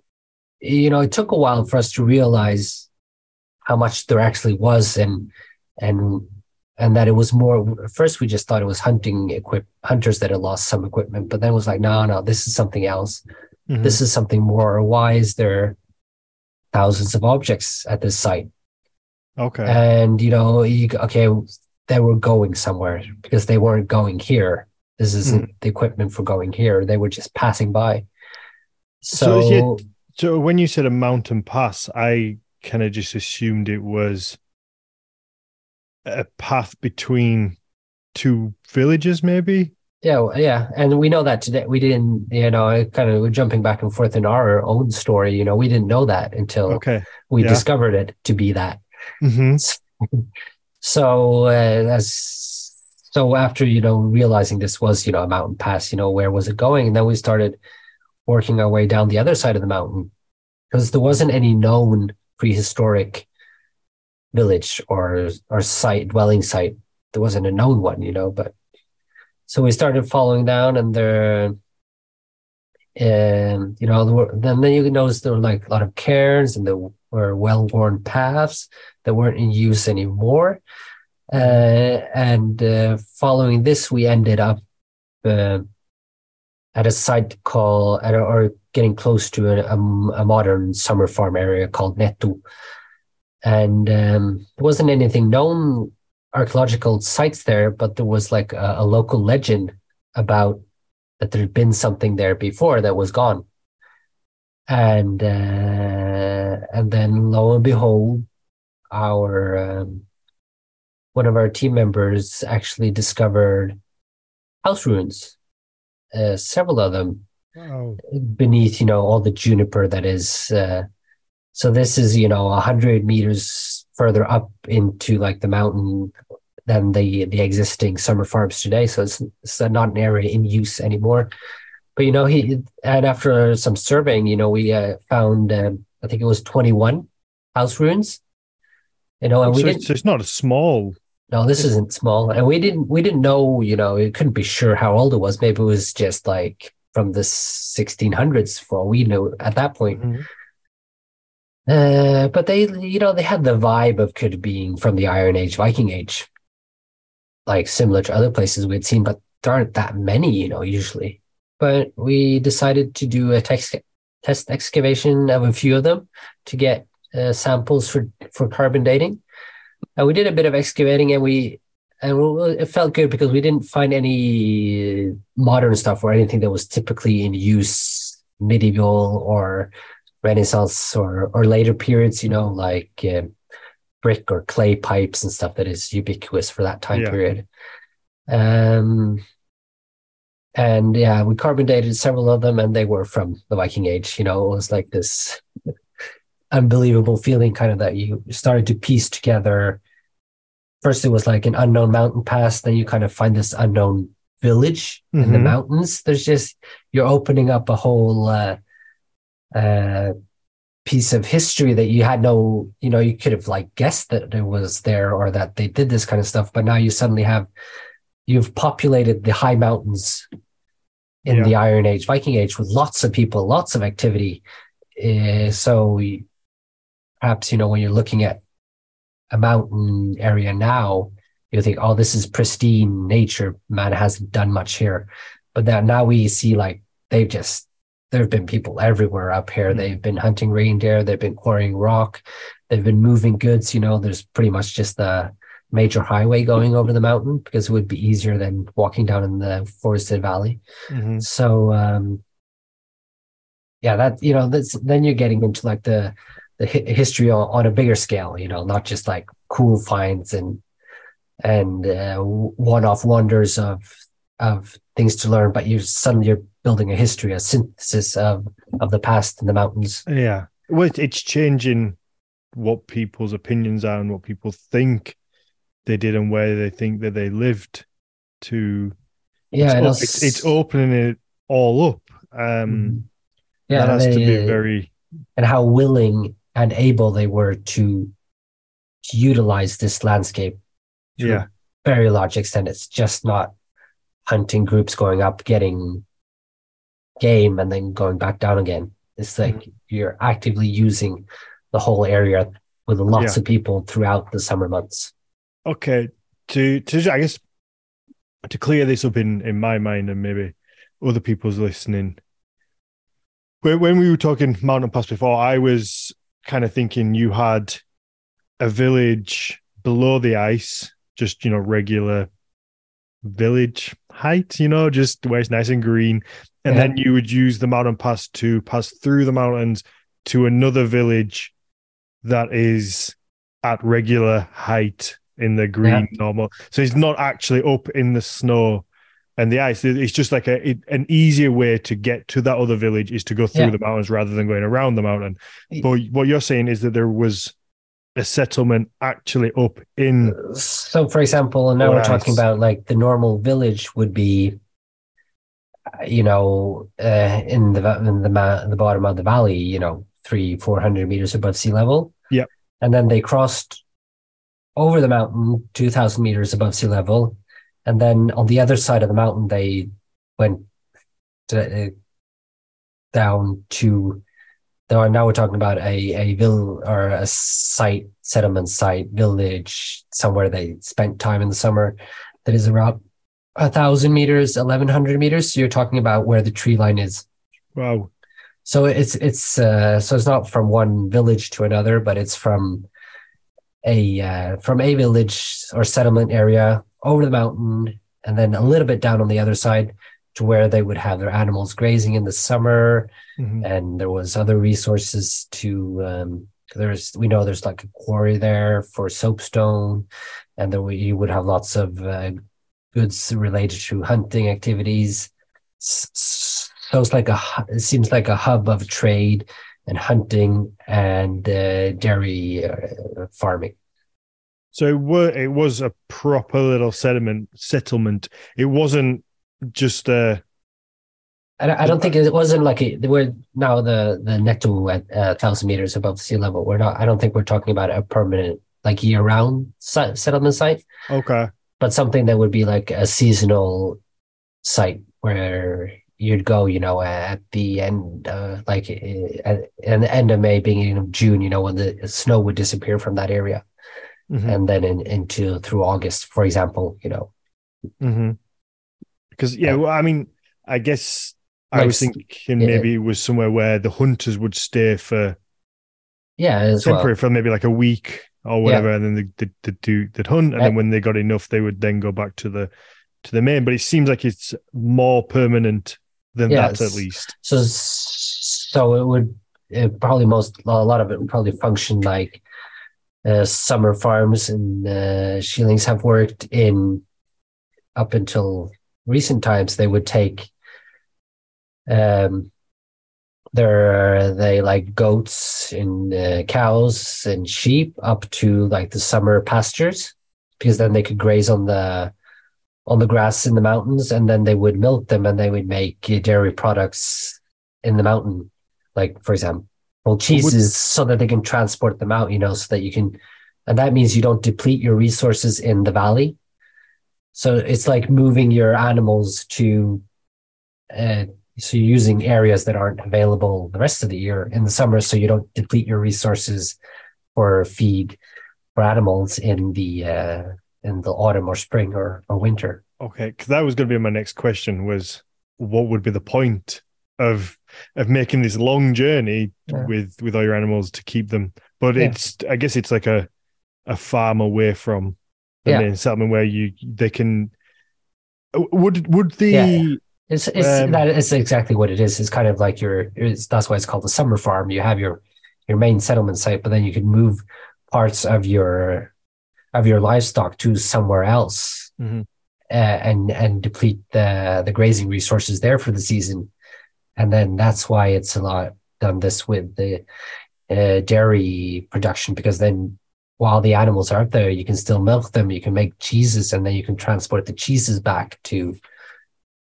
you know, it took a while for us to realize how much there actually was and and and that it was more first we just thought it was hunting equip hunters that had lost some equipment but then it was like no no this is something else Mhm. this is something more why is there thousands of objects at this site okay. and you know you, okay they were going somewhere because they weren't going here this isn't the equipment for going here they were just passing by So so, it- so when you said a mountain pass, I kind of just assumed it was a path between two villages, maybe. Yeah, yeah, and we know that today. We didn't, you know, I kind of we're jumping back and forth in our own story. You know, we didn't know that until Okay. we yeah. discovered it to be that. hmm So uh, as so after you know realizing this was you know a mountain pass, you know where was it going, and then we started working our way down the other side of the mountain because there wasn't any known prehistoric village or or site dwelling site. There wasn't a known one, you know, but so we started following down, and there, and you know, then then you notice there were like a lot of cairns, and there were well-worn paths that weren't in use anymore. Uh, and uh, following this, we ended up uh, at a site called, at or getting close to a, a, a modern summer farm area called Netto. And um, there wasn't anything known archaeological sites there, but there was like a, a local legend about that there had been something there before that was gone. And uh, and then lo and behold, our um, one of our team members actually discovered house ruins, uh, several of them Wow. beneath, you know, all the juniper that is. Uh, so this is, you know, a hundred meters further up into like the mountain than the the existing summer farms today. So it's, it's not an area in use anymore. But you know, he and after some surveying, you know, we uh, found um, I think it was twenty one house ruins. You know, and we So, didn't. it's- so it's not a small. No, this isn't small, and we didn't we didn't know. You know, it couldn't be sure how old it was. Maybe it was just like from the 1600s, for all we know at that point. Mhm. Uh, but they, you know, they had the vibe of could being from the Iron Age, Viking Age, like similar to other places we'd seen, but there aren't that many, you know, usually. But we decided to do a text, test excavation of a few of them to get uh, samples for for carbon dating. And we did a bit of excavating, and we and it felt good because we didn't find any modern stuff or anything that was typically in use medieval or Renaissance or or later periods, you know, like uh, brick or clay pipes and stuff that is ubiquitous for that time Yeah. period. Um, and yeah, we carbon dated several of them, and they were from the Viking Age. You know, it was like this unbelievable feeling, kind of that you started to piece together first it was like an unknown mountain pass, then you kind of find this unknown village in the Mhm. mountains. There's just you're opening up a whole uh, uh, piece of history that you had no, you know, you could have like guessed that it was there or that they did this kind of stuff, but now you suddenly have you've populated the high mountains in Yeah. the Iron Age, Viking Age with lots of people, lots of activity. Uh, so perhaps you know when you're looking at a mountain area now, you think, oh, this is pristine nature. Man hasn't done much here. But that now we see like they've just there have been people everywhere up here. Mhm. They've been hunting reindeer, they've been quarrying rock, they've been moving goods. You know, there's pretty much just a major highway going over the mountain because it would be easier than walking down in the forested valley. Mhm. So um yeah, that you know, that's then you're getting into like the the hi- history on, on a bigger scale, you know, not just like cool finds and and uh, one-off wonders of of things to learn, but you're suddenly you're building a history, a synthesis of of the past in the mountains. Yeah. Well, it's changing what people's opinions are and what people think they did and where they think that they lived to Yeah, it's, and o- also- it's, it's opening it all up. Um Mhm. yeah, that has to be very and how willing and able they were to, to utilize this landscape to yeah. a very large extent. It's just not hunting groups going up, getting game, and then going back down again. It's like Mm-hmm. you're actively using the whole area with lots Yeah. of people throughout the summer months. Okay. To to I guess to clear this up in in my mind and maybe other people's listening. When when we were talking mountain pass before, I was kind of thinking you had a village below the ice, just you know, regular village height, you know, just where it's nice and green. And Yeah. then you would use the mountain pass to pass through the mountains to another village that is at regular height in the green normal. So it's not actually up in the snow and the ice. It's just like a it, an easier way to get to that other village is to go through Yeah. the mountains rather than going around the mountain. But what you're saying is that there was a settlement actually up in So, for example, now we're talking about like the normal village would be, you know, uh, in the in the the bottom of the valley, you know, three four hundred meters above sea level. Yep. and then they crossed over the mountain two thousand meters above sea level, and then on the other side of the mountain they went to, uh, down to. Now now we're talking about a a vill or a site settlement site village somewhere they spent time in the summer that is around a thousand meters, eleven hundred meters. So you're talking about where the tree line is. wow. So it's it's uh, so it's not from one village to another, but it's from a uh, from a village or settlement area over the mountain, and then a little bit down on the other side to where they would have their animals grazing in the summer, Mhm. and there was other resources to. Um, there's we know there's like a quarry there for soapstone, and there we, you would have lots of uh, goods related to hunting activities. So it's like a it seems like a hub of trade and hunting and uh, dairy uh, farming. So it, were, it was a proper little settlement settlement. It wasn't just And I I don't think it wasn't like a, we're now the the Neto at a thousand meters above sea level. We're not. I don't think we're talking about a permanent like year round settlement site. okay. but something that would be like a seasonal site where you'd go, you know, at the end, uh, like uh, at, at the end of May, beginning of June, you know, when the snow would disappear from that area, Mhm. and then in, into through August, for example, you know. Mm-hmm. Because yeah, well, I mean, I guess I Like was thinking yeah. maybe it was somewhere where the hunters would stay for Yeah, as well. temporary for maybe like a week or whatever, and then they they do they'd hunt, and Yeah. then when they got enough, they would then go back to the to the main. But it seems like it's more permanent than Yeah, that, at least. So, so it would it probably most a lot of it would probably function like uh, summer farms and uh, have worked in up until recent times. They would take um their they like goats and uh, cows and sheep up to like the summer pastures because then they could graze on the on the grass in the mountains, and then they would milk them, and they would make dairy products in the mountain, like for example, cheeses, so that they can transport them out. You know, so that you can, and that means you don't deplete your resources in the valley. So it's like moving your animals to uh, so you're using areas that aren't available the rest of the year in the summer, so you don't deplete your resources for feed for animals in the uh, in the autumn or spring or, or winter. Okay, because that was going to be my next question: was what would be the point of of making this long journey yeah. with with all your animals to keep them? But yeah. it's I guess it's like a a farm away from yeah. main settlement where you they can would would the it's it's um, that is exactly what it is. It's kind of like your it's, that's why it's called a summer farm. You have your your main settlement site, but then you can move parts of your of your livestock to somewhere else mm-hmm. uh, and and deplete the the grazing resources there for the season. And then that's why it's a lot done this with the uh, dairy production because then while the animals are out there, you can still milk them, you can make cheeses, and then you can transport the cheeses back to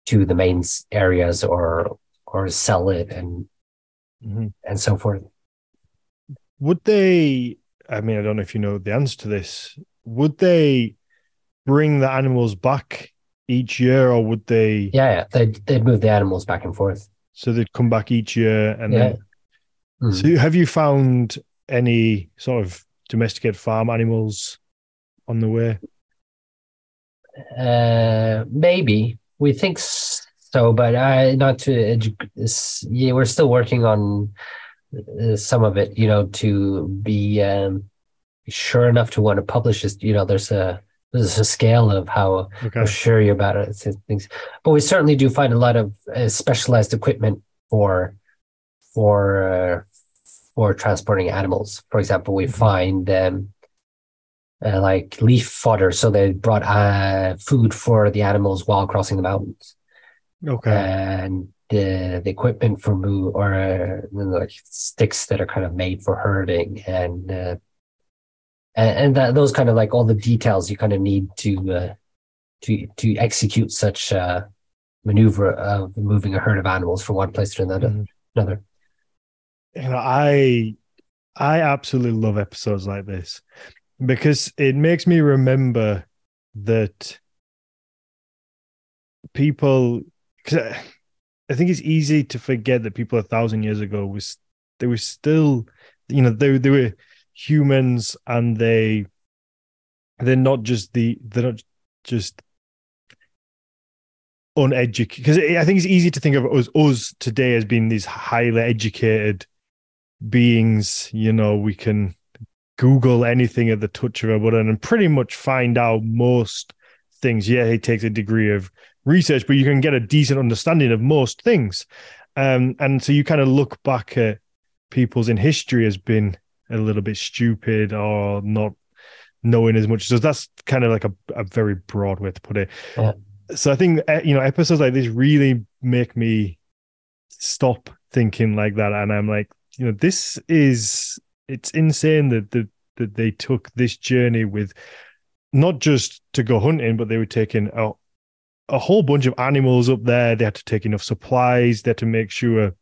to the main areas or or sell it and mm-hmm. and so forth. Would they? I mean, I don't know if you know the answer to this. Would they bring the animals back each year, or would they? Yeah, yeah. they'd they'd move the animals back and forth. So they'd come back each year, and yeah. then. Mm-hmm. So, have you found any sort of domesticated farm animals on the way? Uh, maybe, we think so, but I not to yeah, we're still working on uh, some of it, you know, to be um, sure enough to want to publish this. You know, there's a there's a scale of how, okay. how sure you're about it. Things, but we certainly do find a lot of uh, specialized equipment for for uh, for transporting animals. For example, we mm-hmm. find um, uh, like leaf fodder. So they brought uh, food for the animals while crossing the mountains. Okay. And the, the equipment for move or uh, like sticks that are kind of made for herding and uh, and, and that, those kind of like all the details you kind of need to uh, to to execute such uh, maneuver of moving a herd of animals from one place to another. Mm. Another. You know, I I absolutely love episodes like this because it makes me remember that people because I think it's easy to forget that people a thousand years ago was they were still you know they they were humans and they they're not just the they're not just uneducated because I think it's easy to think of us us today as being these highly educated beings you know we can Google anything at the touch of a button and pretty much find out most things. Yeah, it takes a degree of research, but you can get a decent understanding of most things. Um, and so you kind of look back at people's in history as being a little bit stupid or not knowing as much. So that's kind of like a, a very broad way to put it. Yeah. So I think eh, you know episodes like this really make me stop thinking like that, and I'm like, you know, this is it's insane that that that they took this journey with not just to go hunting, but they were taking a, a whole bunch of animals up there. They had to take enough supplies. They had to make sure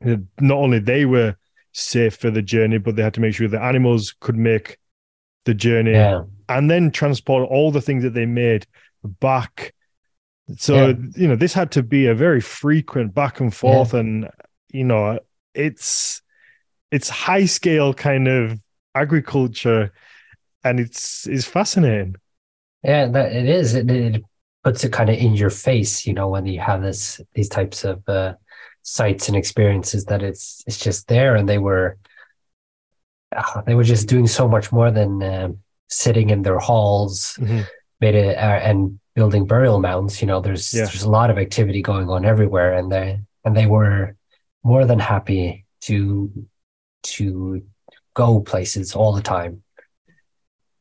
that not only they were safe for the journey, but they had to make sure the animals could make the journey yeah. and then transport all the things that they made back. So, yeah. you know, this had to be a very frequent back and forth. Yeah. And, you know, it's it's high scale kind of agriculture and it's it's fascinating yeah that it is it, it puts it kind of in your face you know when you have this these types of uh, sites and experiences that it's it's just there and they were uh, they were just doing so much more than uh, sitting in their halls mm-hmm. made it uh, and building burial mounds you know there's yeah. there's a lot of activity going on everywhere and they and they were more than happy to to go places all the time.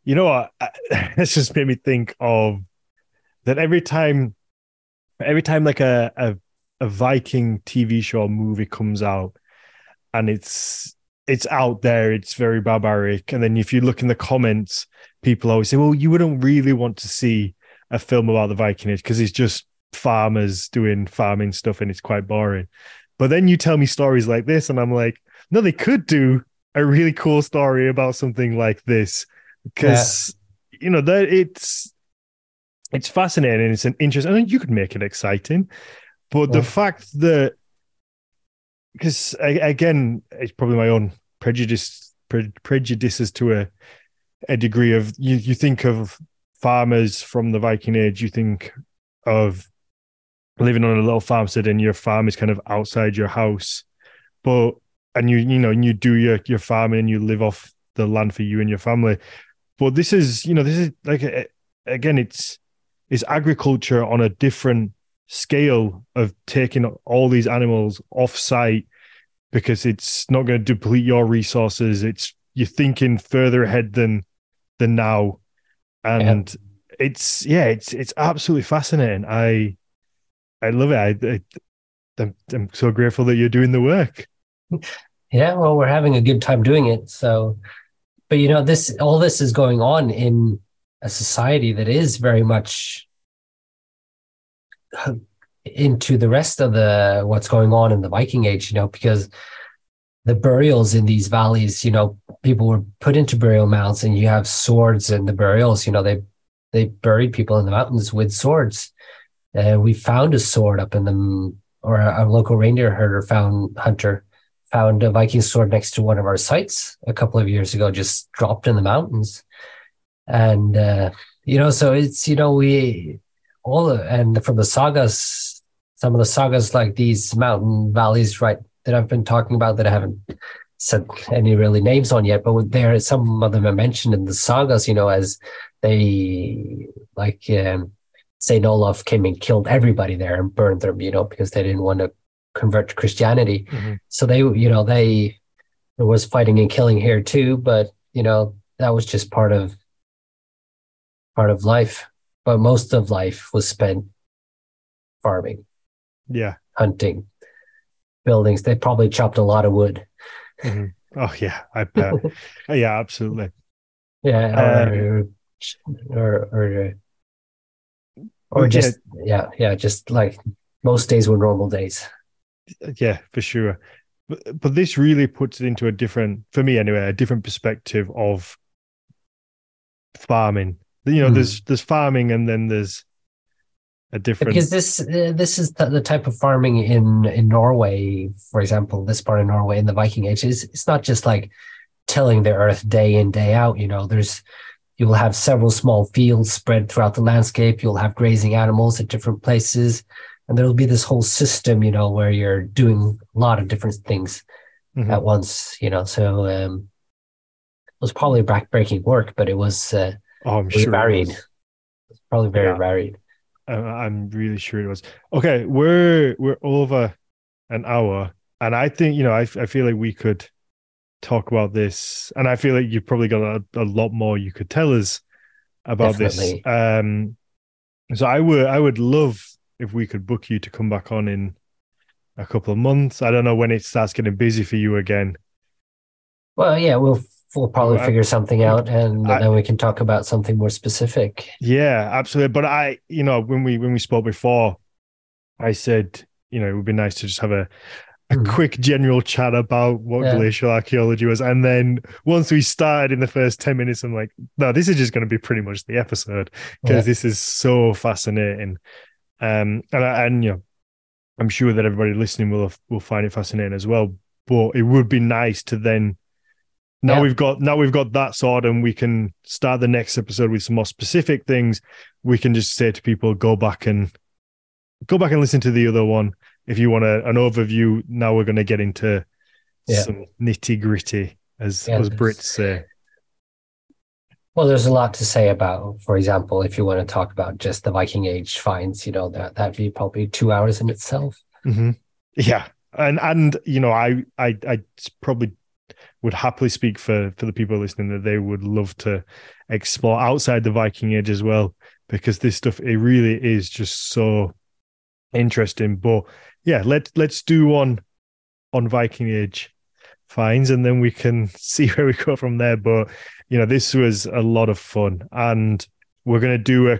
You know what? This just made me think of that every time, every time like a, a, a Viking TV show movie comes out, and it's it's out there, it's very barbaric. And then if you look in the comments, people always say, well, you wouldn't really want to see a film about the Viking Age because it's just farmers doing farming stuff and it's quite boring. But then you tell me stories like this, and I'm like, no, they could do a really cool story about something like this because yeah. you know that it's it's fascinating. It's an interesting. I mean, you could make it exciting, but yeah. the fact that because again, it's probably my own prejudice pre- prejudices to a a degree of you. You think of farmers from the Viking Age. You think of living on a little farmstead, and your farm is kind of outside your house, but and you you know and you do your your farming and you live off the land for you and your family. But this is you know this is like again it's it's agriculture on a different scale of taking all these animals off site because it's not going to deplete your resources. It's you're thinking further ahead than than now, and yeah. it's yeah, it's it's absolutely fascinating. I I love it. I, I I'm, I'm so grateful that you're doing the work. Yeah, well, we're having a good time doing it. So, but you know, this all this is going on in a society that is very much into the rest of the what's going on in the Viking Age, you know, because the burials in these valleys, you know, people were put into burial mounds and you have swords in the burials, you know, they they buried people in the mountains with swords. Uh, we found a sword up in the or a local reindeer herder found hunter found a Viking sword next to one of our sites a couple of years ago, just dropped in the mountains. And uh, you know, so it's you know, we all and from the sagas, some of the sagas like these mountain valleys, right, that I've been talking about that I haven't said any really names on yet, but there some of them are mentioned in the sagas, you know, as they like um, Saint Olaf came and killed everybody there and burned them, you know, because they didn't want to convert to Christianity. Mm-hmm. So they, you know, they there was fighting and killing here too, but you know, that was just part of part of life but most of life was spent farming. Yeah. Hunting, buildings. They probably chopped a lot of wood. Mm-hmm. Oh yeah, I bet. yeah, absolutely. Yeah, or, um, or, or or just yeah, yeah, just like most days were normal days. Yeah, for sure. But, but this really puts it into a different, for me anyway, a different perspective of farming you know, mm. there's there's farming and then there's a different because this uh, this is the, the, type of farming in in Norway, for example, this part of Norway in the Viking Age is it's not just like tilling the earth day in day out. You know, there's you will have several small fields spread throughout the landscape. You'll have grazing animals at different places, and there'll be this whole system. You know, where you're doing a lot of different things mm-hmm. at once. You know, so um, it was probably backbreaking work, but it was. Uh, Oh, I'm sure varied. It it's probably very yeah. varied. I'm really sure it was. Okay, we're we're over an hour, and I think you know I I feel like we could talk about this, and I feel like you've probably got a, a lot more you could tell us about Definitely. this. Um, so I would I would love if we could book you to come back on in a couple of months. I don't know when it starts getting busy for you again. Well, yeah, we'll we'll probably figure something out and I, then we can talk about something more specific yeah absolutely but i you know when we when we spoke before i said you know it would be nice to just have a a mm. quick general chat about what yeah. glacial archaeology was and then once we started in the first 10 minutes i'm like no this is just going to be pretty much the episode because yeah. this is so fascinating um and and you know i'm sure that everybody listening will will find it fascinating as well but it would be nice to then now yeah. we've got now we've got that sort and we can start the next episode with some more specific things we can just say to people go back and go back and listen to the other one if you want a, an overview now we're going to get into yeah. some nitty gritty as yeah, as brits say well there's a lot to say about for example if you want to talk about just the viking age finds you know that that'd be probably two hours in itself mm-hmm. yeah and and you know i i i probably would happily speak for for the people listening that they would love to explore outside the Viking Age as well, because this stuff it really is just so interesting. But yeah, let let's do one on Viking Age finds, and then we can see where we go from there. But you know, this was a lot of fun, and we're going to do a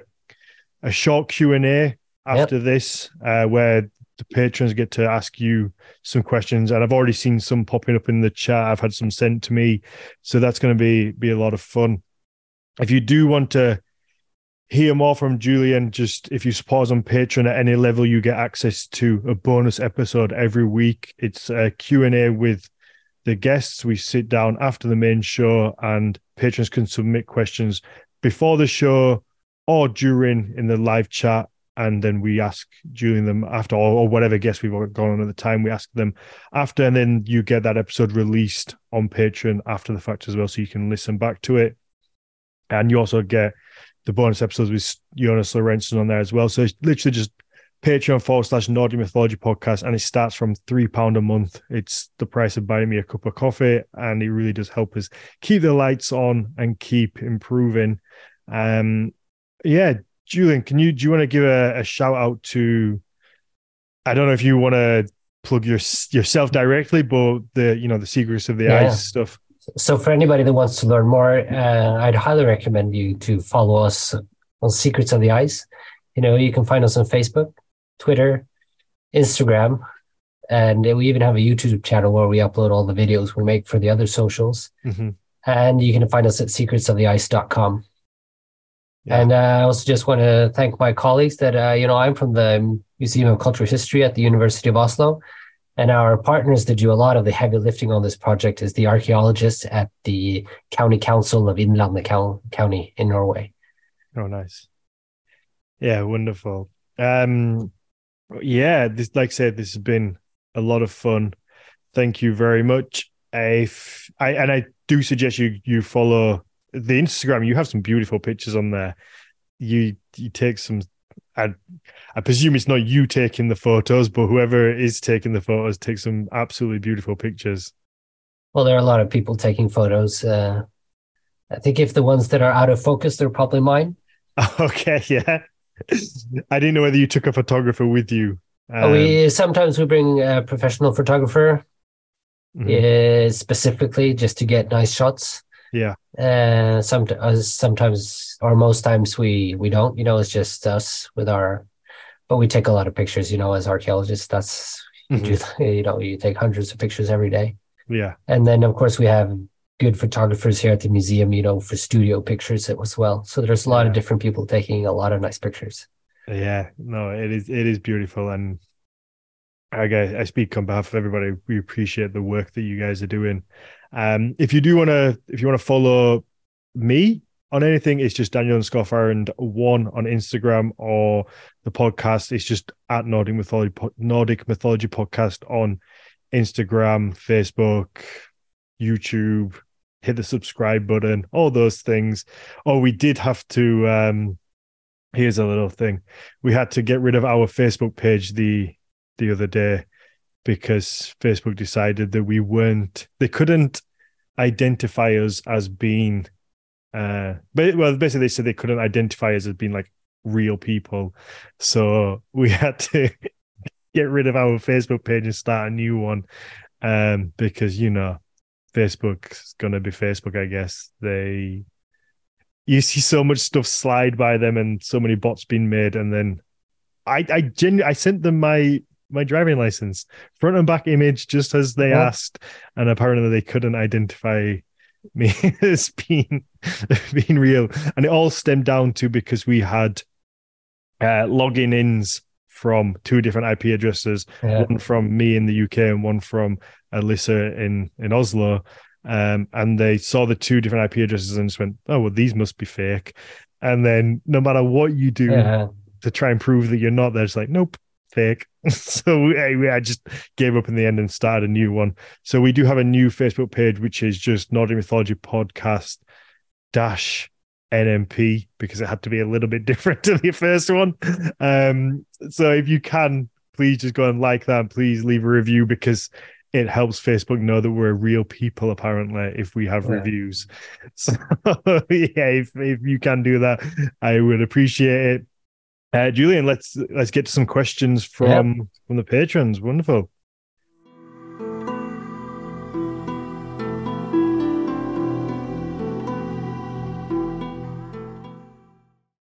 a short Q and A after yep. this, uh, where the patrons get to ask you some questions, and I've already seen some popping up in the chat. I've had some sent to me, so that's going to be be a lot of fun. If you do want to hear more from Julian, just if you support on Patreon at any level, you get access to a bonus episode every week. It's a Q and A with the guests. We sit down after the main show, and patrons can submit questions before the show or during in the live chat and then we ask Julian them after, or, whatever guests we've got on at the time, we ask them after, and then you get that episode released on Patreon after the fact as well, so you can listen back to it. And you also get the bonus episodes with Jonas Lorentzen on there as well. So it's literally just Patreon forward slash Nordic Mythology podcast, and it starts from three pound a month. It's the price of buying me a cup of coffee, and it really does help us keep the lights on and keep improving. Um, yeah, Julian, can you do you want to give a, a shout out to? I don't know if you want to plug your yourself directly, but the you know the secrets of the yeah. ice stuff. So for anybody that wants to learn more, uh, I'd highly recommend you to follow us on Secrets of the Ice. You know, you can find us on Facebook, Twitter, Instagram, and we even have a YouTube channel where we upload all the videos we make for the other socials. Mm-hmm. And you can find us at secretsoftheice.com. Yeah. And uh, I also just want to thank my colleagues that, uh, you know, I'm from the Museum of Cultural History at the University of Oslo. And our partners that do a lot of the heavy lifting on this project is the archaeologists at the County Council of Innlandet County in Norway. Oh, nice. Yeah, wonderful. Um, yeah, this, like I said, this has been a lot of fun. Thank you very much. If I and I do suggest you you follow the Instagram, you have some beautiful pictures on there. You you take some. I I presume it's not you taking the photos, but whoever is taking the photos takes some absolutely beautiful pictures. Well, there are a lot of people taking photos. Uh, I think if the ones that are out of focus, they're probably mine. Okay, yeah. I didn't know whether you took a photographer with you. Um, we sometimes we bring a professional photographer, mm-hmm. uh, specifically just to get nice shots. Yeah. Uh, some, uh, sometimes or most times we we don't. You know, it's just us with our. But we take a lot of pictures. You know, as archaeologists, that's mm-hmm. you, do, you know you take hundreds of pictures every day. Yeah. And then of course we have good photographers here at the museum. You know, for studio pictures as well. So there's a lot yeah. of different people taking a lot of nice pictures. Yeah. No, it is it is beautiful and. I I speak on behalf of everybody. We appreciate the work that you guys are doing. Um, if you do want to, if you want to follow me on anything, it's just Daniel and and one on Instagram or the podcast. It's just at Nordic Mythology Nordic Mythology Podcast on Instagram, Facebook, YouTube. Hit the subscribe button, all those things. Oh, we did have to. Um, here's a little thing: we had to get rid of our Facebook page the the other day because Facebook decided that we weren't, they couldn't identify us as being, uh, well, basically they said they couldn't identify us as being like real people. So we had to get rid of our Facebook page and start a new one um, because, you know, Facebook's going to be Facebook, I guess. They, you see so much stuff slide by them and so many bots being made. And then I, I genu- I sent them my my driving license, front and back image, just as they yeah. asked, and apparently they couldn't identify me as being being real, and it all stemmed down to because we had uh, login ins from two different IP addresses, yeah. one from me in the UK and one from Alyssa in in Oslo. Um, and they saw the two different IP addresses and just went, "Oh, well, these must be fake." And then, no matter what you do yeah. to try and prove that you're not, they're just like, "Nope, fake. so I, I just gave up in the end and started a new one. So we do have a new Facebook page, which is just Nordic Mythology Podcast dash NMP because it had to be a little bit different to the first one. Um, so if you can, please just go and like that. And please leave a review because it helps Facebook know that we're real people, apparently, if we have yeah. reviews. So yeah, if, if you can do that, I would appreciate it. Uh, Julian, let's let's get to some questions from yep. from the patrons. Wonderful.